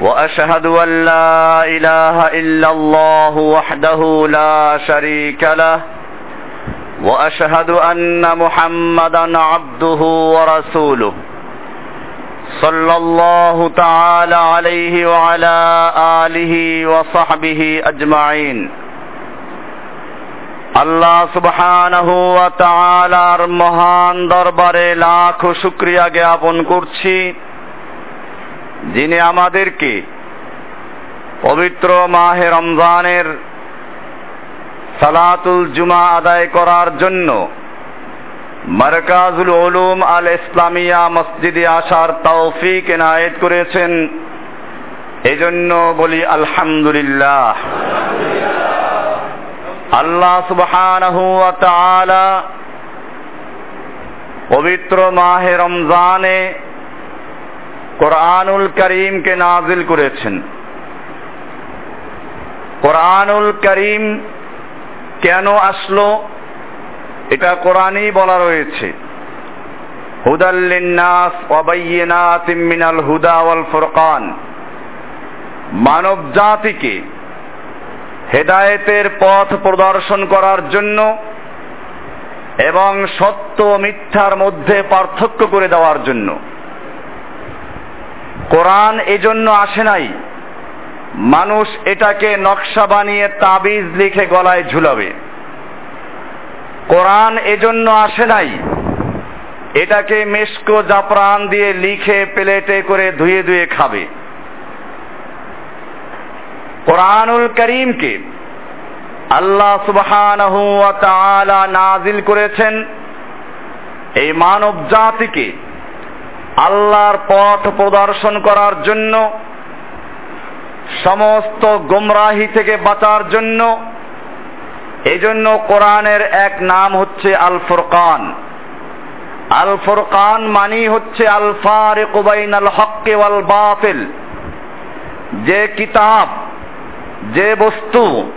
واشهد ان لا اله الا الله وحده لا شريك له واشهد ان محمدا عبده ورسوله صلى الله تعالى عليه وعلى اله وصحبه اجمعين আল্লাহ সুবহানাহু ওয়া তাআলার মহান দরবারে লাখ শুকরিয়া জ্ঞাপন করছি যিনি আমাদেরকে পবিত্র মাহে রমজানের সালাতুল জুমা আদায় করার জন্য মারকাজুল উলুম আল ইসলামিয়া মসজিদে আসার তৌফিক এনায়েত করেছেন, এজন্য বলি আলহামদুলিল্লাহ। আল্লাহ সুবহানাহু ওয়া তাআলা পবিত্র মাহে রমজানে কোরআনুল করিমকে নাজিল করেছেন। কোরআনুল করিম কেন আসলো? এটা কোরআনই বলা রয়েছে। হুদাল্লিন্নাস ওয়াবাইয়িনাতিম মিনাল হুদা ওয়াল ফুরকান। মানব জাতিকে হেদায়েতের পথ প্রদর্শন করার জন্য এবং সত্য মিথ্যার মধ্যে পার্থক্য করে দেওয়ার জন্য কোরআন এজন্য আসে নাই। মানুষ এটাকে নকশা বানিয়ে তাবিজ লিখে গলায় ঝুলাবে। কোরআন এজন্য আসে নাই। এটাকে মেশকো জাফরান দিয়ে লিখে প্লেটে করে ধুয়ে ধুয়ে খাবে। কোরআনুল করিমকে আল্লাহ সুবহানাহু ওয়া তাআলা নাজিল করেছেন। এই মানব জাতিকে আল্লাহর পথ প্রদর্শন করার জন্য, সমস্ত গোমরাহি থেকে বাঁচার জন্য, এজন্য কোরআনের এক নাম হচ্ছে আল ফুরকান আল ফুরকান মানি হচ্ছে আল ফারিক বাইনাল হক্কি ওয়াল বাতিল। যে কিতাব, যে বস্তু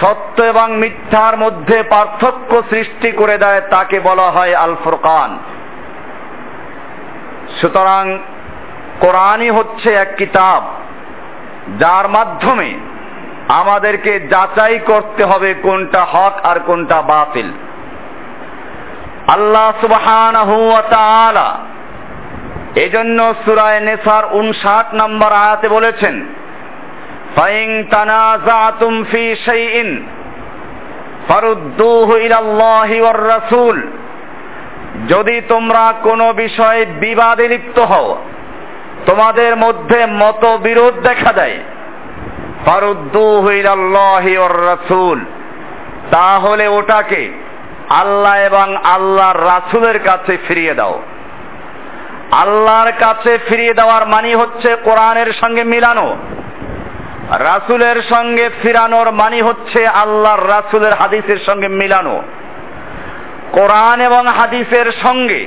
সত্য এবং মিথ্যার মধ্যে পার্থক্য সৃষ্টি করে দেয়, তাকে বলা হয় আল ফুরকান সুতরাং কোরআনই হচ্ছে এক কিতাব, যার মাধ্যমে আমাদেরকে যাচাই করতে হবে কোনটা হক আর কোনটা বাতিল। আল্লাহ সুবহানাহু ওয়া এজন্য সূরায়ে নেসার 59 নম্বর আয়াতে বলেছেন, ফাইন তানাজাতুম ফি শাইইন ফারুদ্দুহু ইলাল্লাহি ওয়ার রাসূল। যদি তোমরা কোনো বিষয়ে বিবাদে লিপ্ত হও, তোমাদের মধ্যে মতবিরোধ দেখা দেয়। রাসূল। তাহলে ওটাকে আল্লাহ এবং আল্লাহর রাসূলের কাছে ফিরিয়ে দাও। আল্লাহর কাছে ফিরিয়ে দেওয়ার মানি হচ্ছে কোরআনের সঙ্গে মিলানো। রাসূলের সঙ্গে ফিরানোর মানি হচ্ছে আল্লাহর রাসূলের হাদিসের সঙ্গে মিলানো। কোরআন এবং হাদিসের সঙ্গে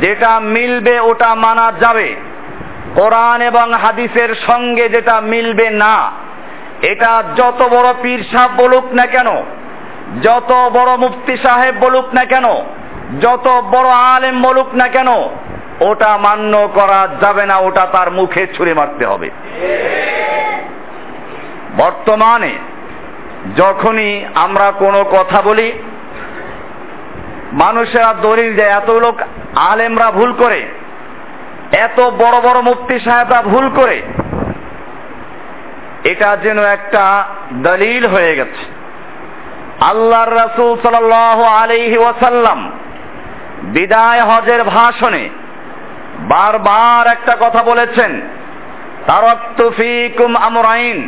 যেটা মিলবে ওটা মানা যাবে। কোরআন এবং হাদিসের সঙ্গে যেটা মিলবে না, এটা যত বড় পীর সাহেব বলুক না কেন, যত বড় মুফতি সাহেব বলুক না কেন, যত বড় আলেম বলুক না কেন, ওটা মান্য করা যাবে না, ওটা তার মুখে ছুঁড়ে মারতে হবে। বর্তমানে যখনই আমরা কোনো কথা বলি মানুষেরা দলিল দেয় এত লোক আলেমরা ভুল করে, এত বড় বড় মুফতি সাহেবরা ভুল করে। এটা যেন একটা দলিল হয়ে গেছে। আল্লাহর রাসূল সাল্লাল্লাহু আলাইহি ওয়াসাল্লাম বিদায় হজের ভাষণে বারবার একটা কথা বলেছেন তারাক্তু ফিকুম আমরাইন,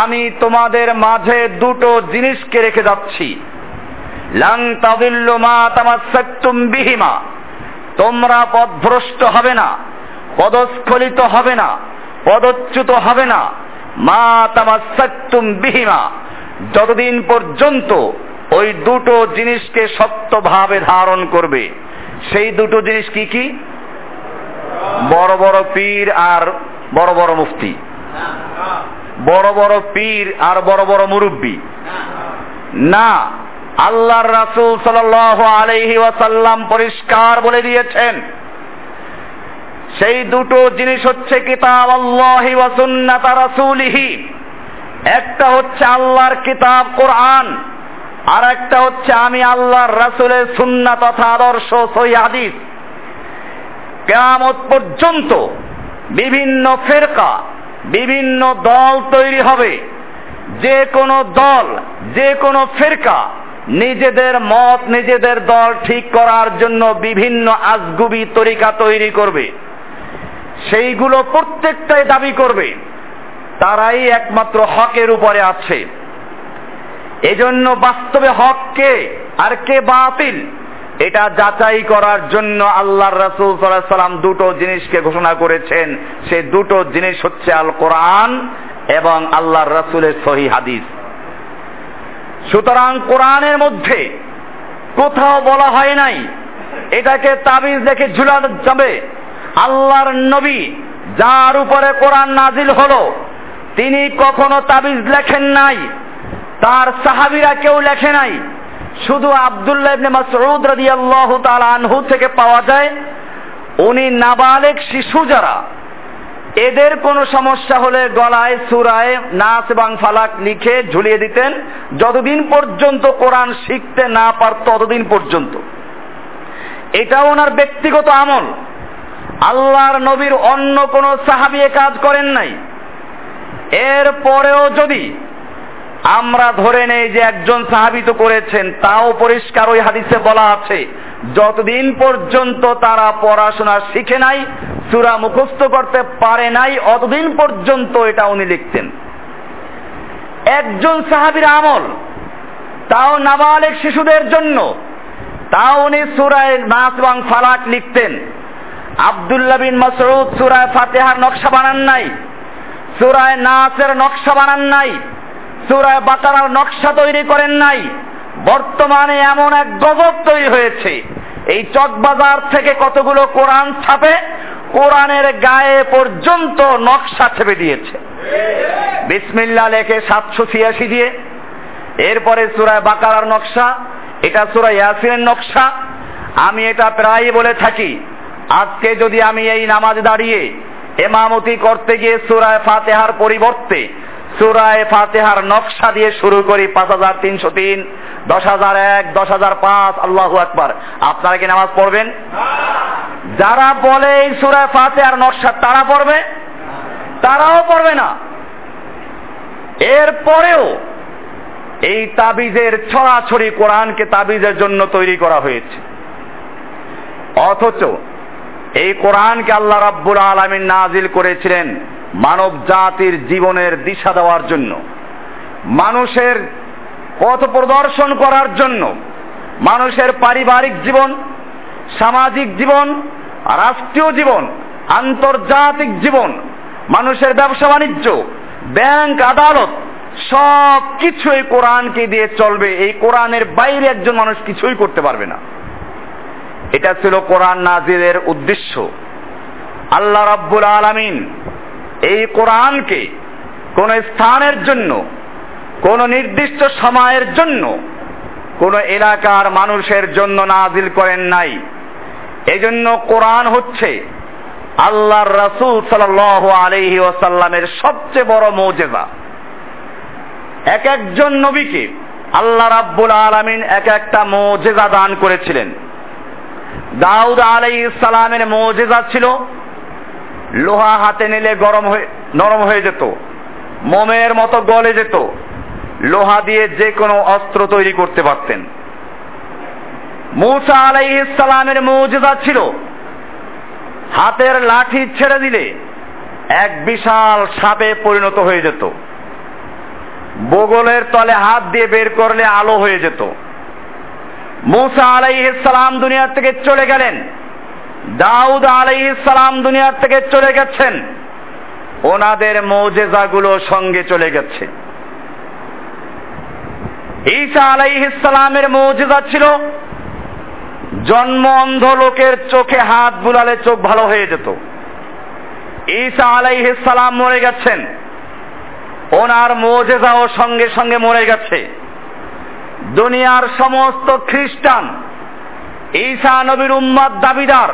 আমি তোমাদের মাঝে দুটো জিনিসকে রেখে যাচ্ছি। লাং তাদিল্লু মা তামাসসাকতুম বিহিমা। তোমরা পথভ্রষ্ট হবে না, পদস্খলিত হবে না, পদচ্যুত হবে না। মা তামাসাক্তুম বিহিমা। যতদিন পর্যন্ত ওই দুটো জিনিসকে সত্যভাবে ধারণ করবে, সেই দুটো জিনিস কি কি? বড় বড় পীর আর বড় বড় মুফতি। বড় বড় পীর আর বড় বড় মুরব্বী। না আল্লাহর রাসূল সাল্লাল্লাহু আলাইহি ওয়াসাল্লাম পরিষ্কার বলে দিয়েছেন, সেই দুটো জিনিস হচ্ছে কিতাব আল্লাহি ওয়া সুন্নাত রাসূলিহি। একটা হচ্ছে আল্লাহর কিতাব কোরআন, আর একটা হচ্ছে আমি আল্লাহর রাসূলের সুন্নাহ তথা আদর্শ সহি হাদিস। কিয়ামত পর্যন্ত বিভিন্ন ফেরকা, বিভিন্ন দল তৈরি হবে। যে কোনো দল, যে কোনো ফেরকা নিজেদের মত, নিজেদের দল ঠিক করার জন্য বিভিন্ন আজগুবি তরিকা তৈরি করবে। সেইগুলো প্রত্যেকটাই দাবি করবে। তারাই একমাত্র হকের উপরে আছে। এজন্য বাস্তবে হক কে আর কে বাতিল, এটা যাচাই করার জন্য আল্লাহর রাসূল সাল্লাম দুটো জিনিসকে ঘোষণা করেছেন। সে দুটো জিনিস হচ্ছে আল কোরআন এবং আল্লাহর রাসূলের সহি হাদিস। সুতরাং কোরআনের মধ্যে কোথাও বলা হয় নাই, এটাকে তাবিজ দেখে ঝুলানো যাবে। আল্লাহর নবী যার উপরে কোরআন নাজিল হলো, তিনি কখনো তাবিজ লেখেন নাই, তার সাহাবিরা কেউ লেখে নাই। শুধু আব্দুল্লাহ থেকে পাওয়া যায়, উনি নাবালেক শিশু যারা এদের কোনো সমস্যা হলে গলায়, সুরায়, নাচ এবং ফালাক লিখে ঝুলিয়ে দিতেন। যতদিন পর্যন্ত কোরআন শিখতে না পার ততদিন পর্যন্ত। এটা ওনার ব্যক্তিগত আমল। আল্লাহর নবীর অন্য কোন সাহাবিয়ে কাজ করেন নাই। এর পরেও যদি আমরা ধরে নেই যে একজন সাহাবিত করেছেন, তাও পরিষ্কার ওই হাদিসে বলা আছে, যতদিন পর্যন্ত তারা পড়াশোনা শিখে নাই, সুরা মুখস্থ করতে পারে নাই, অতদিন পর্যন্ত এটা উনি লিখতেন। একজন সাহাবির আমল, তাও নাবালেক শিশুদের জন্য, তাও উনি সুরায় নাস এবং ফালাক লিখতেন। আবদুল্লাহ বিন মাসউদ সুরায় ফাতেহার নকশা বানান নাই, সুরায় নাসের নকশা বানান নাই সুরায় বাকারার নকশা তৈরি করেন নাই। বর্তমানে এমন এক গজব তৈরি হয়েছে। এই চকবাজার থেকে কতগুলো কোরআন ছাপে, কোরআনের গায়ে পর্যন্ত নকশা ছেপে দিয়েছে। বিসমিল্লা লেখে সাতশো ছিয়াশি দিয়ে। এরপরে সুরায় বাকারার নকশা, এটা সুরায় ইয়াসিনের নকশা। আমি এটা প্রায় বলে থাকি, আজকে যদি আমি এই নামাজ দাঁড়িয়ে এমামতি করতে গিয়ে সুরায় ফাতেহার পরিবর্তে সুরায় ফাতেহার নকশা দিয়ে শুরু করি পাঁচ হাজার তিনশো তিন, দশ হাজার এক, দশ হাজার পাঁচ, আল্লাহ আকবার। আপনারা কি নামাজ পড়বেন? যারা বলে এই সুরায় ফাতেহার নকশা, তারা পড়বে? তারাও পড়বে না। এরপরেও এই তাবিজের ছড়াছড়ি কোরআনকে তাবিজের জন্য তৈরি করা হয়েছে। অথচ এই কোরআনকে আল্লাহ রাব্বুল আলমিন নাজিল করেছিলেন মানব জাতির জীবনের দিশা দেওয়ার জন্য, মানুষের পথ প্রদর্শন করার জন্য, মানুষের পারিবারিক জীবন, সামাজিক জীবন, রাষ্ট্রীয় জীবন, আন্তর্জাতিক জীবন, মানুষের ব্যবসা বাণিজ্য, ব্যাংক, আদালত, সব কিছু এই কোরআনকে দিয়ে চলবে। এই কোরআনের বাইরে একজন মানুষ কিছুই করতে পারবে না। এটা ছিল কোরআন নাজিরের উদ্দেশ্য। আল্লাহ রাব্বুল আলামিন এই কোরআনকে কোন স্থানের জন্য, কোন নির্দিষ্ট সময়ের জন্য, কোন এলাকার মানুষের জন্য নাজিল করেন নাই। এজন্য কোরআন হচ্ছে আল্লাহর রাসূল সাল্লাল্লাহু আলাইহি ওয়াসাল্লামের সবচেয়ে বড় মৌজেজা। এক একজন নবীকে আল্লাহ রাব্বুল আলামিন এক একটা মৌজেজা দান করেছিলেন। দাউদ আলাইহিস সালামের মৌজেজা ছিল লোহা হাতে নিলে গরম হয়ে, নরম হয়ে যেত। মোমের মতো গলে যেত। লোহা দিয়ে যে কোনো অস্ত্র তৈরি করতে পারতেন। মুসা আলাইহিস সালামের মৌজেজা ছিল। হাতের লাঠি ছেড়ে দিলে এক বিশাল সাপে পরিণত হয়ে যেত। বগলের তলে হাত দিয়ে বের করলে আলো হয়ে যেত। মুসা আলাইহিস সালাম দুনিয়ার থেকে চলে গেলেন। দাউদ আলাইহিস সালাম দুনিয়ার থেকে চলে গেছেন। ওনাদের মৌজেজাগুলো সঙ্গে চলে গেছে। ঈসা আলাইহিসসালামের মৌজেজা ছিল, জন্ম অন্ধ লোকের চোখে হাত বুলালে চোখ ভালো হয়ে যেত। ঈসা আলাইহিসসালাম মরে গেছেন। ওনার মৌজেজাও সঙ্গে সঙ্গে মরে গেছে। দুনিয়ার সমস্ত খ্রিস্টান ঈসা নবীর উম্মাদ দাবিদার।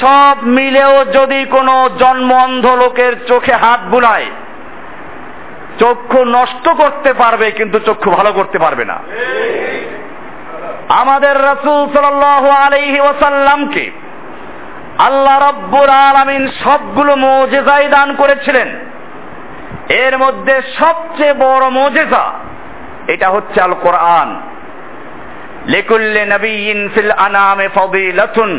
সব মিলেও যদি কোনো জন্ম অন্ধ লোকের চোখে হাত বুলায়, চক্ষু নষ্ট করতে পারবে, কিন্তু চক্ষু ভালো করতে পারবে না। আমাদের রসুল সাল আলাইহি ওয়াসাল্লামকে আল্লাহ রব্বুর আলামিন সবগুলো মোজেজাই দান করেছিলেন। এর মধ্যে সবচেয়ে বড় মোজেজা এটা হচ্ছে আল কোরআন লিকুল্লি নবিয়িন ফিল আনামে ফাদিলাতুন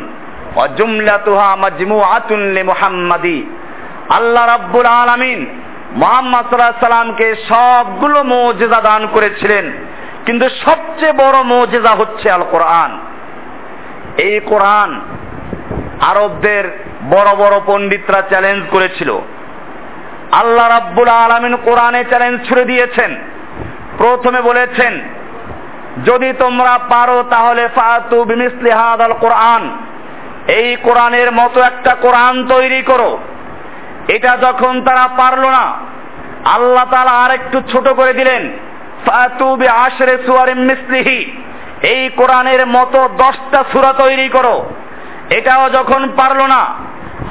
ওয়া জুমলাতুহা মাজমুআতুন লিমুহাম্মাদি। আল্লাহ রাব্বুল আলামিন মোহাম্মদ সাল্লাল্লাহু সাল্লামকে সবগুলো মুজিজা দান করেছিলেন, কিন্তু সবচেয়ে বড় মুজিজা হচ্ছে আল কোরআন এই কোরআন আরবদের বড় বড় পণ্ডিতরা চ্যালেঞ্জ করেছিল। আল্লাহ রাব্বুল আলামিন কোরআনে চ্যালেঞ্জ ছুড়ে দিয়েছেন। প্রথমে বলেছেন যদি তোমরা পারো তাহলে ফাতু বিমিসলি হাদাল কোরআন। এই কোরআনের মতো একটা কোরআন তৈরি করো। এটা যখন তারা পারল না, আল্লাহ তাআলা আরেকটু ছোট করে দিলেন, ফাতু বি আশরে মিসলিহি। এই কোরআনের মতো দশটা সূরা তৈরি করো। এটাও যখন পারল না,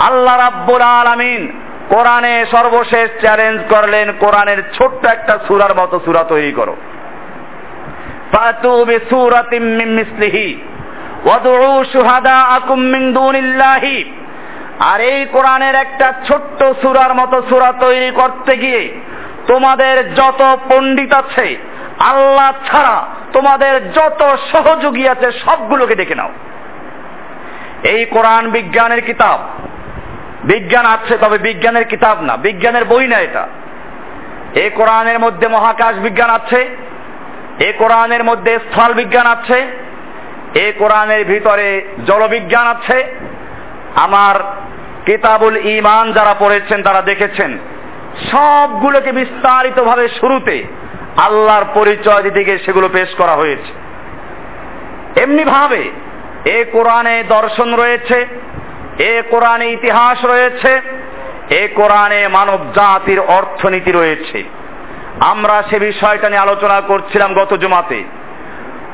আল্লাহ রাব্বুল আলামিন কোরআনে সর্বশেষ চ্যালেঞ্জ করলেন, কোরআনের ছোট্ট একটা সুরার মতো সূরা তৈরি করো। ফাতু বিসূরাতিম মিন মিসলিহি ওয়াদউ শুহাদাআকুম মিন দুনিল্লাহি। আর এই কোরআনের একটা ছোট্ট সূরার মতো সূরা তৈরি করতে গিয়ে তোমাদের যত পণ্ডিত আছে, আল্লাহ ছাড়া তোমাদের যত সহযোগী আছে সবগুলোকে ডেকে নাও। এই কোরআন বিজ্ঞানের কিতাব, বিজ্ঞান আছে তবে বিজ্ঞানের কিতাব না, বিজ্ঞানের বই না এটা। এই কোরআনের মধ্যে মহাকাশ বিজ্ঞান আছে এ কোরআনের মধ্যে স্থল বিজ্ঞান আছে, এ কোরআনের ভিতরে জলবিজ্ঞান আছে। আমার কিতাবুল ইমান যারা পড়েছেন, তারা দেখেছেন, সবগুলোকে বিস্তারিতভাবে শুরুতে আল্লাহর পরিচয় দিতে গিয়ে সেগুলো পেশ করা হয়েছে। এমনি ভাবে এ কোরআনে দর্শন রয়েছে, এ কোরআনে ইতিহাস রয়েছে, এ কোরআনে মানব জাতির অর্থনীতি রয়েছে। আমরা সে বিষয়টা নিয়ে আলোচনা করছিলাম গত জুমাতে।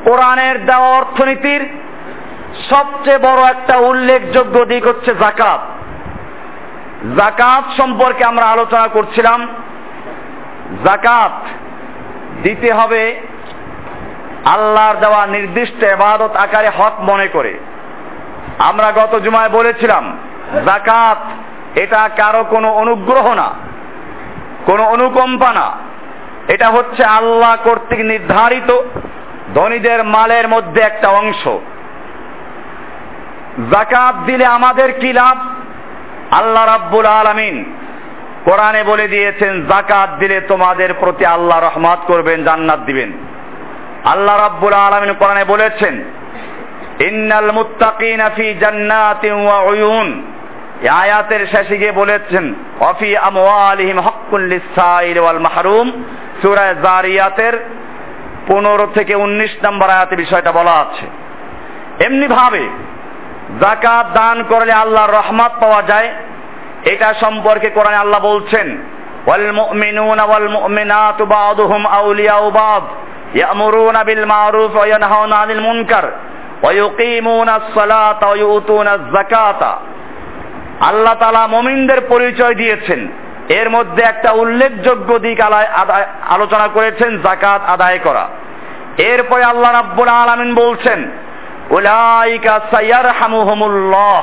কোরআনের দেওয়া অর্থনীতির সবচেয়ে বড় একটা উল্লেখযোগ্য দিক হচ্ছে জাকাত জাকাত সম্পর্কে আমরা আলোচনা করছিলাম। জাকাত দিতে হবে আল্লাহর দেওয়া নির্দিষ্ট এবাদত আকারে হক মনে করে। আমরা গত জুমায় বলেছিলাম জাকাত এটা কারও কোনো অনুগ্রহ না, কোনো অনুকম্পা না। এটা হচ্ছে আল্লাহ কর্তৃক নির্ধারিত ধনীদের মালের মধ্যে একটা অংশ। জাকাত দিলে আমাদের কি লাভ? আল্লাহ রাব্বুল আলামিন কোরআনে বলে দিয়েছেন জাকাত দিলে তোমাদের প্রতি আল্লাহ রহমত করবেন, জান্নাত দিবেন। আল্লাহ রাব্বুল আলামিন কোরআনে বলেছেন, ইন্নাল মুত্তাকিনা ফি জান্নাতিন ওয়া উয়ুন। আয়াতের শেষে গিয়ে বলেছেন অফি আমওয়ালিহিম হাক্কুল লিসাইল ওয়াল মাহরুম। সূরা জারিয়াতের পনেরো থেকে উনিশ নম্বর আয়াতে বিষয়টা বলা আছে। এমনি ভাবে জাকাত দান করলে আল্লাহর রহমত পাওয়া যায়, এটা সম্পর্কে কোরআন আল্লাহ বলছেন ইয়ানহাউনা আনিল মুনকার, ওয়া ইউকিমুনা আস-সালাতা ওয়া ইউতুনা আয-যাকাতা আল্লাহ তাআলা মুমিনদের পরিচয় দিয়েছেন। এর মধ্যে একটা উল্লেখযোগ্য দিক আলোচনা করেছেন জাকাত আদায় করা। এরপরে আল্লাহ রাব্বুল আলামিন বলছেন, উলাইকা সাইয়ারহামুহুমুল্লাহ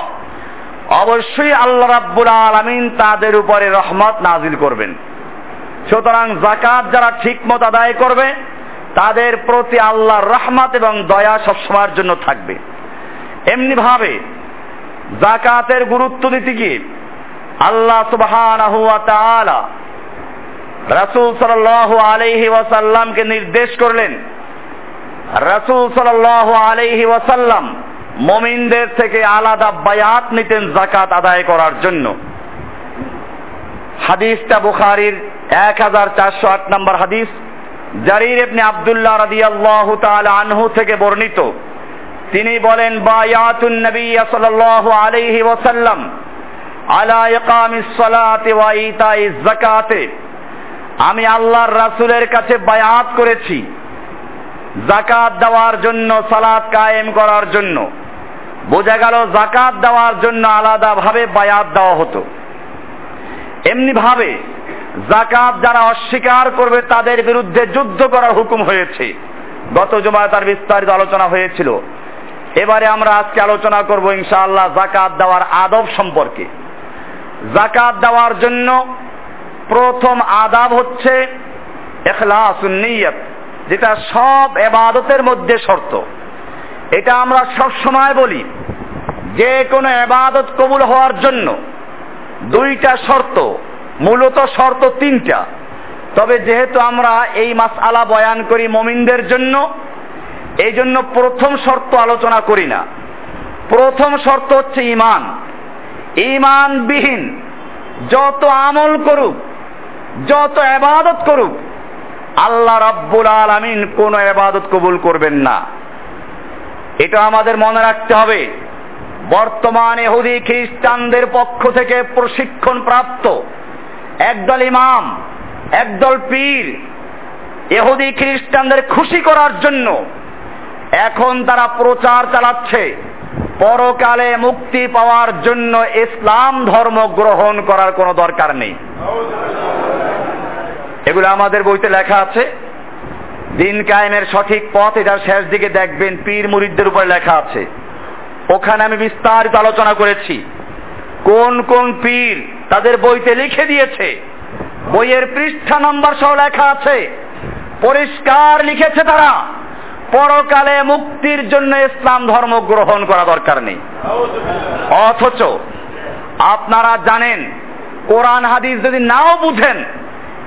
অবশ্যই আল্লাহ রাব্বুল আলামিন তাদের উপরে রহমত নাজিল করবেন। সুতরাং জাকাত যারা ঠিকমতো আদায় করবে, তাদের প্রতি আল্লাহর রহমত এবং দয়া সবসময়ের জন্য থাকবে। এমনি ভাবে জাকাতের গুরুত্ব দিতে গিয়ে আল্লাহ তাআলা রাসূল সাল্লাল্লাহু আলাইহি ওয়াসাল্লামকে নির্দেশ করলেন, রাসূল সাল্লাল্লাহু আলাইহি ওয়াসাল্লাম মুমিনদের থেকে আলাদা বায়াত নিতেন যাকাত আদায় করার জন্য। হাদিসটা বুখারির এক হাজার চারশো আট নম্বর হাদিস, জারির ইবনে আব্দুল্লাহ রাদিয়াল্লাহু তাআলা আনহু থেকে বর্ণিত। তিনি বলেন, বায়াতুন নবী সাল্লাল্লাহু আলাইহি ওয়াসাল্লাম আলা ইকামিস সালাতি ওয়া ইতাইজ যাকাতে। আমি আল্লাহর রাসূলের কাছে বায়াত করেছি। জাকাত দেওয়ার জন্য, সালাত কায়েম করার জন্য। বোঝা গেল জাকাত দেওয়ার জন্য আলাদাভাবে বায়াত দেওয়া হতো। এমনি ভাবে জাকাত যারা অস্বীকার করবে, তাদের বিরুদ্ধে যুদ্ধ করার হুকুম হয়েছে। গত জমায় তার বিস্তারিত আলোচনা হয়েছিল। এবারে আমরা আজকে আলোচনা করব ইনশাআল্লাহ জাকাত দেওয়ার আদব সম্পর্কে। জাকাত দেওয়ার জন্য প্রথম আদাব হচ্ছে নিয়ত, যেটা সব এবাদতের মধ্যে শর্ত। এটা আমরা সব সময় বলি, যে কোনো এবাদত কবুল হওয়ার জন্য দুইটা শর্ত, মূলত শর্ত তিনটা। তবে যেহেতু আমরা এই মাস আলা বয়ান করি মমিনদের জন্য এই জন্য প্রথম শর্ত আলোচনা করি না। প্রথম শর্ত হচ্ছে ইমান ইমানবিহীন যত আমল করুক, যত এবাদত করুক, আল্লাহ রাব্বুল আলামিন কোন এবাদত কবুল করবেন না। এটা আমাদের মনে রাখতে হবে। বর্তমানে হুদি খ্রিস্টানদের পক্ষ থেকে প্রশিক্ষণ প্রাপ্ত একদল ইমাম, একদল পীর এহুদি খ্রিস্টানদের খুশি করার জন্য এখন তারা প্রচার চালাচ্ছে। পরকালে মুক্তি পাওয়ার জন্য ইসলাম ধর্ম গ্রহণ করার কোনো দরকার নেই। এগুলো আমাদের বইতে লেখা আছে। দিন কায়েমের সঠিক পথ এটার শেষ দিকে দেখবেন, পীর মুরিদদের উপরে লেখা আছে। ওখানে আমি বিস্তারিত আলোচনা করেছি। কোন কোন পীর তাদের বইতে লিখে দিয়েছে। বইয়ের পৃষ্ঠা নম্বর সহ লেখা আছে। পরিষ্কার লিখেছে তারা। পরকালে মুক্তির জন্য ইসলাম ধর্ম গ্রহণ করা দরকার নেই। অথচ আপনারা জানেন, কোরআন, হাদিস যদি নাও বুঝেন,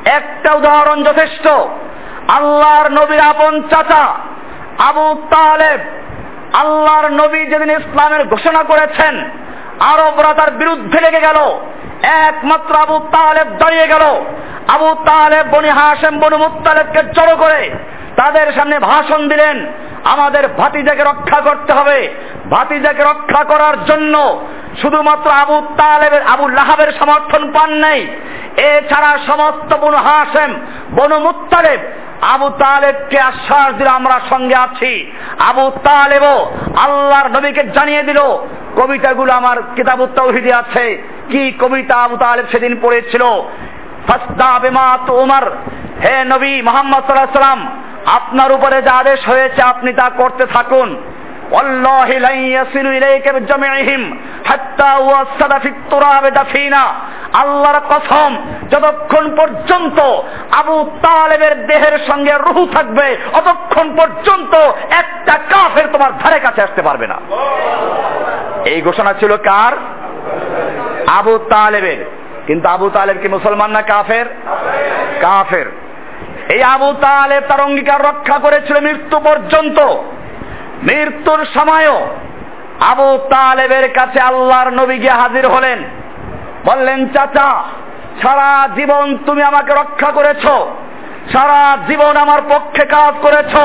একটা উদাহরণ যথেষ্ট। আল্লাহর নবীর আপন চাচা আবু তালেব আল্লাহর নবী যেদিন ইসলামের ঘোষণা করেছেন, আরবরা তার বিরুদ্ধে লেগে গেল। একমাত্র আবু তালেব দাঁড়িয়ে গেল। আবু তালেব, বনি হাসেম বনু মুতালেবকে জড়ো করে তাদের সামনে ভাষণ দিলেন, আমাদের ভাতিজাকে রক্ষা করতে হবে। ভাতিজাকে রক্ষা করার জন্য শুধুমাত্র আবু তালেবের, আবু লাহাবের সমর্থন পান নাই। এছাড়া সমস্ত বনু হাসেম বনু মুত্তালেব, আবু তালেবকে আশ্বাস দিল, আমরা সঙ্গে আছি। আবু তালেবও আল্লাহর নবীকে জানিয়ে দিল, কবিতাগুলো আমার কিতাব তৌহিদে আছে। কি কবিতা আবু তালেব সেদিন পড়েছিল? ফাস্তা বেমাত উমর, হে নবী মোহাম্মদ সাল্লাহ সাল্লাম আপনার উপরে যা আদেশ হয়েছে আপনি তা করতে থাকুন والله لن يصلوا إليك بجميعهم حتى وصل في التراب دفينا আল্লাহর কসম যতক্ষণ পর্যন্ত আবু তালেবের দেহের সঙ্গে রুহু থাকবে অতক্ষণ পর্যন্ত একটা কাফের তোমার ধারে কাছে আসতে পারবে না এই ঘোষণা ছিল কার আবু তালেবের কিন্তু আবু তালেব কি মুসলমান না কাফের কাফের এই আবু তালেব তার অঙ্গীকার রক্ষা করেছিল মৃত্যু পর্যন্ত। মৃত্যুর সময়ও আবু তালেবের কাছে আল্লাহর নবী গিয়ে হাজির হলেন। বললেন, চাচা, সারা জীবন তুমি আমাকে রক্ষা করেছ, সারা জীবন আমার পক্ষে কাজ করেছ।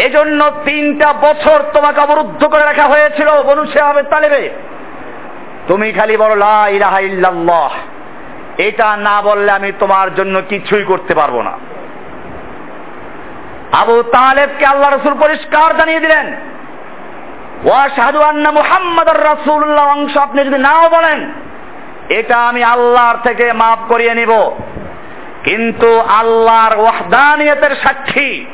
এজন্য তিনটা বছর তোমাকে অবরুদ্ধ করে রাখা হয়েছিল, বনু হবে তালেবে। তুমি খালি বলো, লা ইলাহা এটা না বললে আমি তোমার জন্য কিছুই করতে পারব না। আবু তালেবকে আল্লাহ রসুল পরিষ্কার জানিয়ে দিলেন, ওয়াশহাদু আন্না মুহাম্মাদুর রাসূলুল্লাহ, অংশ আপনি যদি নাও বলেন, এটা আমি আল্লাহর থেকে মাফ করিয়ে নিব। কিন্তু আল্লাহর ওয়াহদানিয়তের সাক্ষী,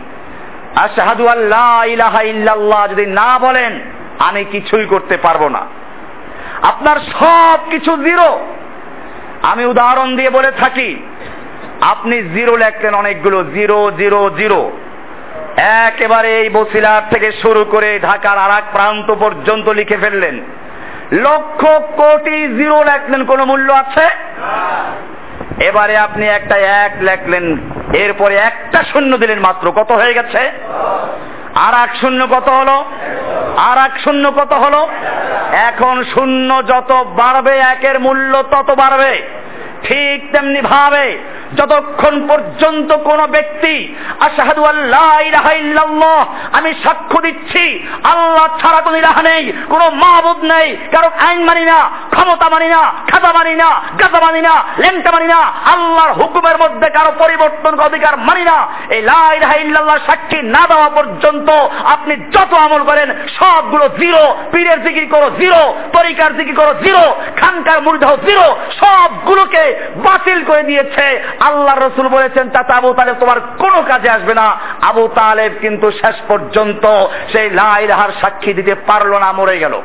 আশহাদু আল্লাহ ইলাহা ইল্লাল্লাহ, যদি না বলেন, আমি কিছুই করতে পারব না। আপনার সব কিছু জিরো আমি উদাহরণ দিয়ে বলে থাকি, আপনি জিরো লেখলেন অনেকগুলো, জিরো জিরো জিরো। একেবারে এই বসিলার থেকে শুরু করে ঢাকার আর প্রান্ত পর্যন্ত লিখে ফেললেন। লক্ষ কোটি জিরো লেখলেন, কোন মূল্য আছে? এবারে আপনি একটা এক লেখলেন, এরপরে একটা শূন্য দিলেন মাত্র, কত হয়ে গেছে? আর এক শূন্য কত হলো? আর এক শূন্য কত হলো? এখন শূন্য যত বাড়বে, একের মূল্য তত বাড়বে। ঠিক তেমনি ভাবে যতক্ষণ পর্যন্ত কোন ব্যক্তি আশাহাদু আল্লাহ আমি সাক্ষ্য দিচ্ছি, আল্লাহ ছাড়া কোনো ইলাহা নেই, কোনো মাহবুদ নেই, কারও আইন মানি না, ক্ষমতা মানি না খাতা মানি না গাতা মানি না লেংটা মানি না, আল্লাহর হুকুমের মধ্যে কারও পরিবর্তন অধিকার মানি না, এই লা ইলাহা ইল্লাল্লাহ সাক্ষী না দেওয়া পর্যন্ত আপনি যত আমল করেন, সবগুলো জিরো, পীরের জিকির করো জিরো, তরিকার জিকির করো জিরো, খানকার মুরিদাহ জিরো, সবগুলোকে বাতিল করে দিয়েছে। আল্লাহ রসুল বলেছেন তাতে আবু তালেব তোমার কোনো কাজে আসবে না। আবু তালেব কিন্তু শেষ পর্যন্ত সেই লাইলাহার সাক্ষী দিতে পারল না, মরে গেল।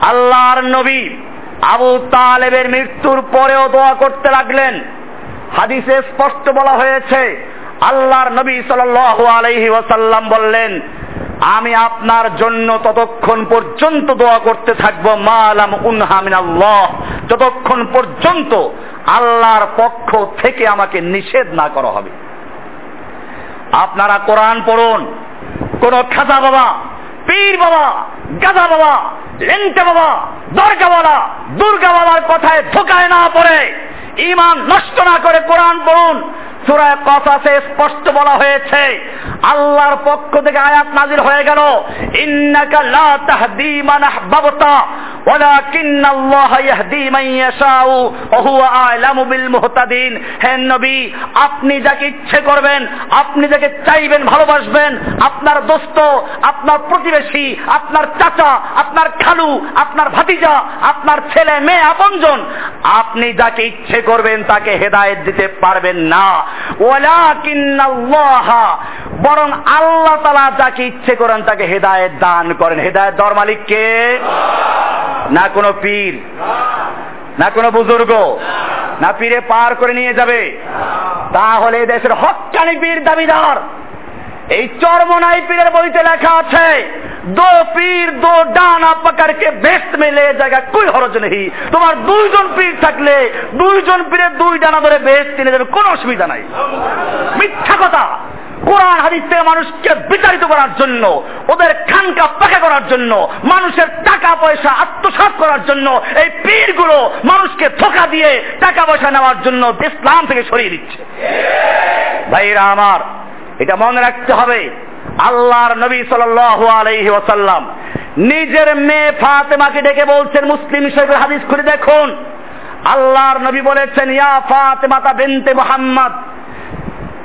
আল্লাহর নবী আবু তালেবের মৃত্যুর পরেও দোয়া করতে লাগলেন। হাদিসে স্পষ্ট বলা হয়েছে, আল্লাহর নবী সাল আলাইহি ওয়াসাল্লাম বললেন আমি আপনার জন্য ততক্ষণ পর্যন্ত দোয়া করতে থাকব, মালাম উনহামিন আল্লাহ যতক্ষণ পর্যন্ত আল্লাহর পক্ষ থেকে আমাকে নিষেধ না করা হবে। আপনারা কোরআন পড়ুন। কোন খাজা বাবা, পীর বাবা গাদা বাবা, লেংটা বাবা, দরগাওয়ালা, দুর্গাওয়ালার কথায় ধোকায় না পড়ে। ইমান নষ্ট না করে কোরআন পড়ুন। সুরায় কসাসে স্পষ্ট বলা হয়েছে, আল্লাহর পক্ষ থেকে আয়াত নাজির হয়ে গেল, ইন্নাকা লা তাহদি মান আহবাবতা ওয়ালাকিন আল্লাহ ইয়াহদি মান ইয়াশাউ, ওয়া হুয়া আ'লামু বিল মুহতাদিন। হে নবী, আপনি যাকে ইচ্ছে করবেন, আপনি যাকে চাইবেন, ভালোবাসবেন, আপনার দোস্ত, আপনার প্রতিবেশী, আপনার চাচা, আপনার খালু, আপনার ভাতিজা, আপনার ছেলে, মেয়ে, আপনজন, আপনি যাকে ইচ্ছে করবেন, তাকে হেদায়েত দিতে পারবেন না। বরং আল্লাহ তালা যাকে ইচ্ছে করেন তাকে হেদায়ত দান করেন। হেদায়ত দর মালিক কে? না কোন পীর, না কোনো বুজুর্গ, না পীরে পার করে নিয়ে যাবে। তাহলে দেশের হকানি পীর দাবিদার। এই চরমনাই পীরের বইতে লেখা আছে, দো পীর, দো ডানা পাকারকে বেস্ট মেলে জায়গা, কই হরজ নেই তোমার দুইজন পীর থাকলে, দুইজন পীরের দুই ডানা ধরে বেস্ট কিনে দেবে, কোনো অসুবিধা নাই। মিথ্যা কথা। কোরআন হাদিস থেকে মানুষকে বিতাড়িত করার জন্য, ওদের খানকা পাকা করার জন্য, মানুষের টাকা পয়সা আত্মসাৎ করার জন্য, এই পীরগুলো মানুষকে ধোকা দিয়ে টাকা পয়সা নেওয়ার জন্য ইসলাম থেকে সরিয়ে দিচ্ছে। ভাইরা আমার এটা মনে রাখতে হবে। আল্লাহর নবী সাল আলাইহি ওয়াসাল্লাম নিজের মেয়ে ফাতেমাকে ডেকে বলছেন, মুসলিম শরীফের হাদিস খুলে দেখুন। আল্লাহর নবী বলেছেন, ইয়া ফাতেমা তা বিনতে মোহাম্মদ।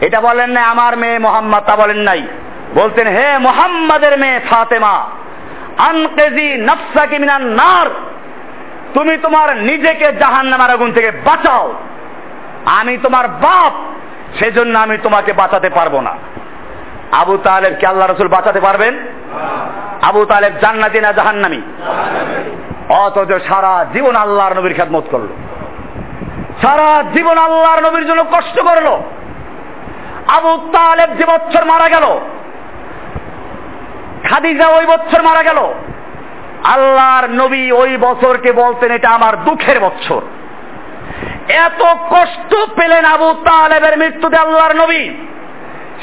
এটা বলেন না আমার মেয়ে মোহাম্মদ, তা বলেন নাই। বলতেন হে মোহাম্মদের মেয়ে ফাতেমা, আনকেজি নফসাকি মিনান নার, তুমি তোমার নিজেকে জাহান্নামের আগুন থেকে বাঁচাও। আমি তোমার বাপ সেজন্য আমি তোমাকে বাঁচাতে পারব না। আবু তালেব কি আল্লাহ রসুল বাঁচাতে পারবেন? আবু তালেব জান্নাতি না জাহান্নামি। অথচ সারা জীবন আল্লাহর নবীর খেদমত করল। সারা জীবন আল্লাহর নবীর জন্য কষ্ট করল। আবু তালেব যে বছর মারা গেল খাদিজা ওই বছর মারা গেল আল্লাহর নবী ওই বছরকে বলতেন এটা আমার দুঃখের বছর। এত কষ্ট পেলেন আবু তালেবের মৃত্যুতে আল্লাহর নবী।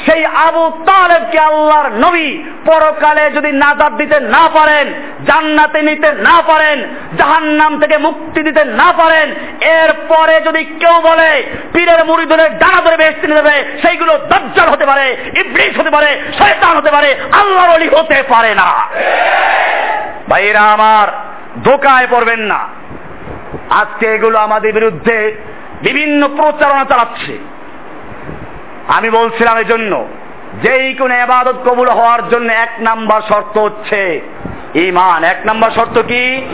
সেই আবু তালেবকে আল্লাহর নবী পরকালে যদি নাজাদ দিতে না পারেন, জান্নাতে নিতে না পারেন, জাহান্নাম থেকে মুক্তি দিতে না পারেন, এরপরে যদি কেউ বলে, পীরের ধরে ডানা ধরে নিয়ে যাবে সেইগুলো দজ্জাল হতে পারে, ইবলিস হতে পারে, শয়তান হতে পারে, আল্লাহর অলি হতে পারে না। ভাইরা আমার, ধোকায় পড়বেন না। আজকে এগুলো আমাদের বিরুদ্ধে বিভিন্ন প্রচারণা চালাচ্ছে। আমি বলছিলাম এই জন্য যেই কোন এবাদত কবুল হওয়ার জন্য এক নাম্বার শর্ত হচ্ছে ইমান এক নাম্বার শর্ত কি?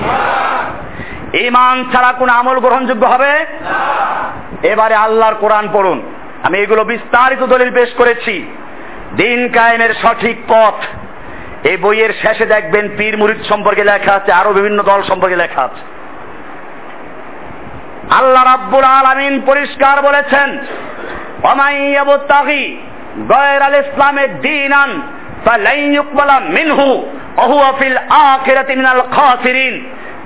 ইমান ছাড়া কোন আমল গ্রহণযোগ্য হবে? এবারে আল্লাহর কোরআন পড়ুন। আমি এগুলো বিস্তারিত দলিল পেশ করেছি। দিন কায়েমের সঠিক পথ। এই বইয়ের শেষে দেখবেন পীর মুরিদ সম্পর্কে লেখা আছে, আরও বিভিন্ন দল সম্পর্কে লেখা আছে। আল্লাহ রাব্বুল আলামিন পরিষ্কার বলেছেন অমাইয়াবুত্তাগি গয়ের আল ইসলামের দিনান, ফালাইন ইউকবালা মিনহু, ওহুয়া ফিল আখিরাতি মিনাল খাসিরিন।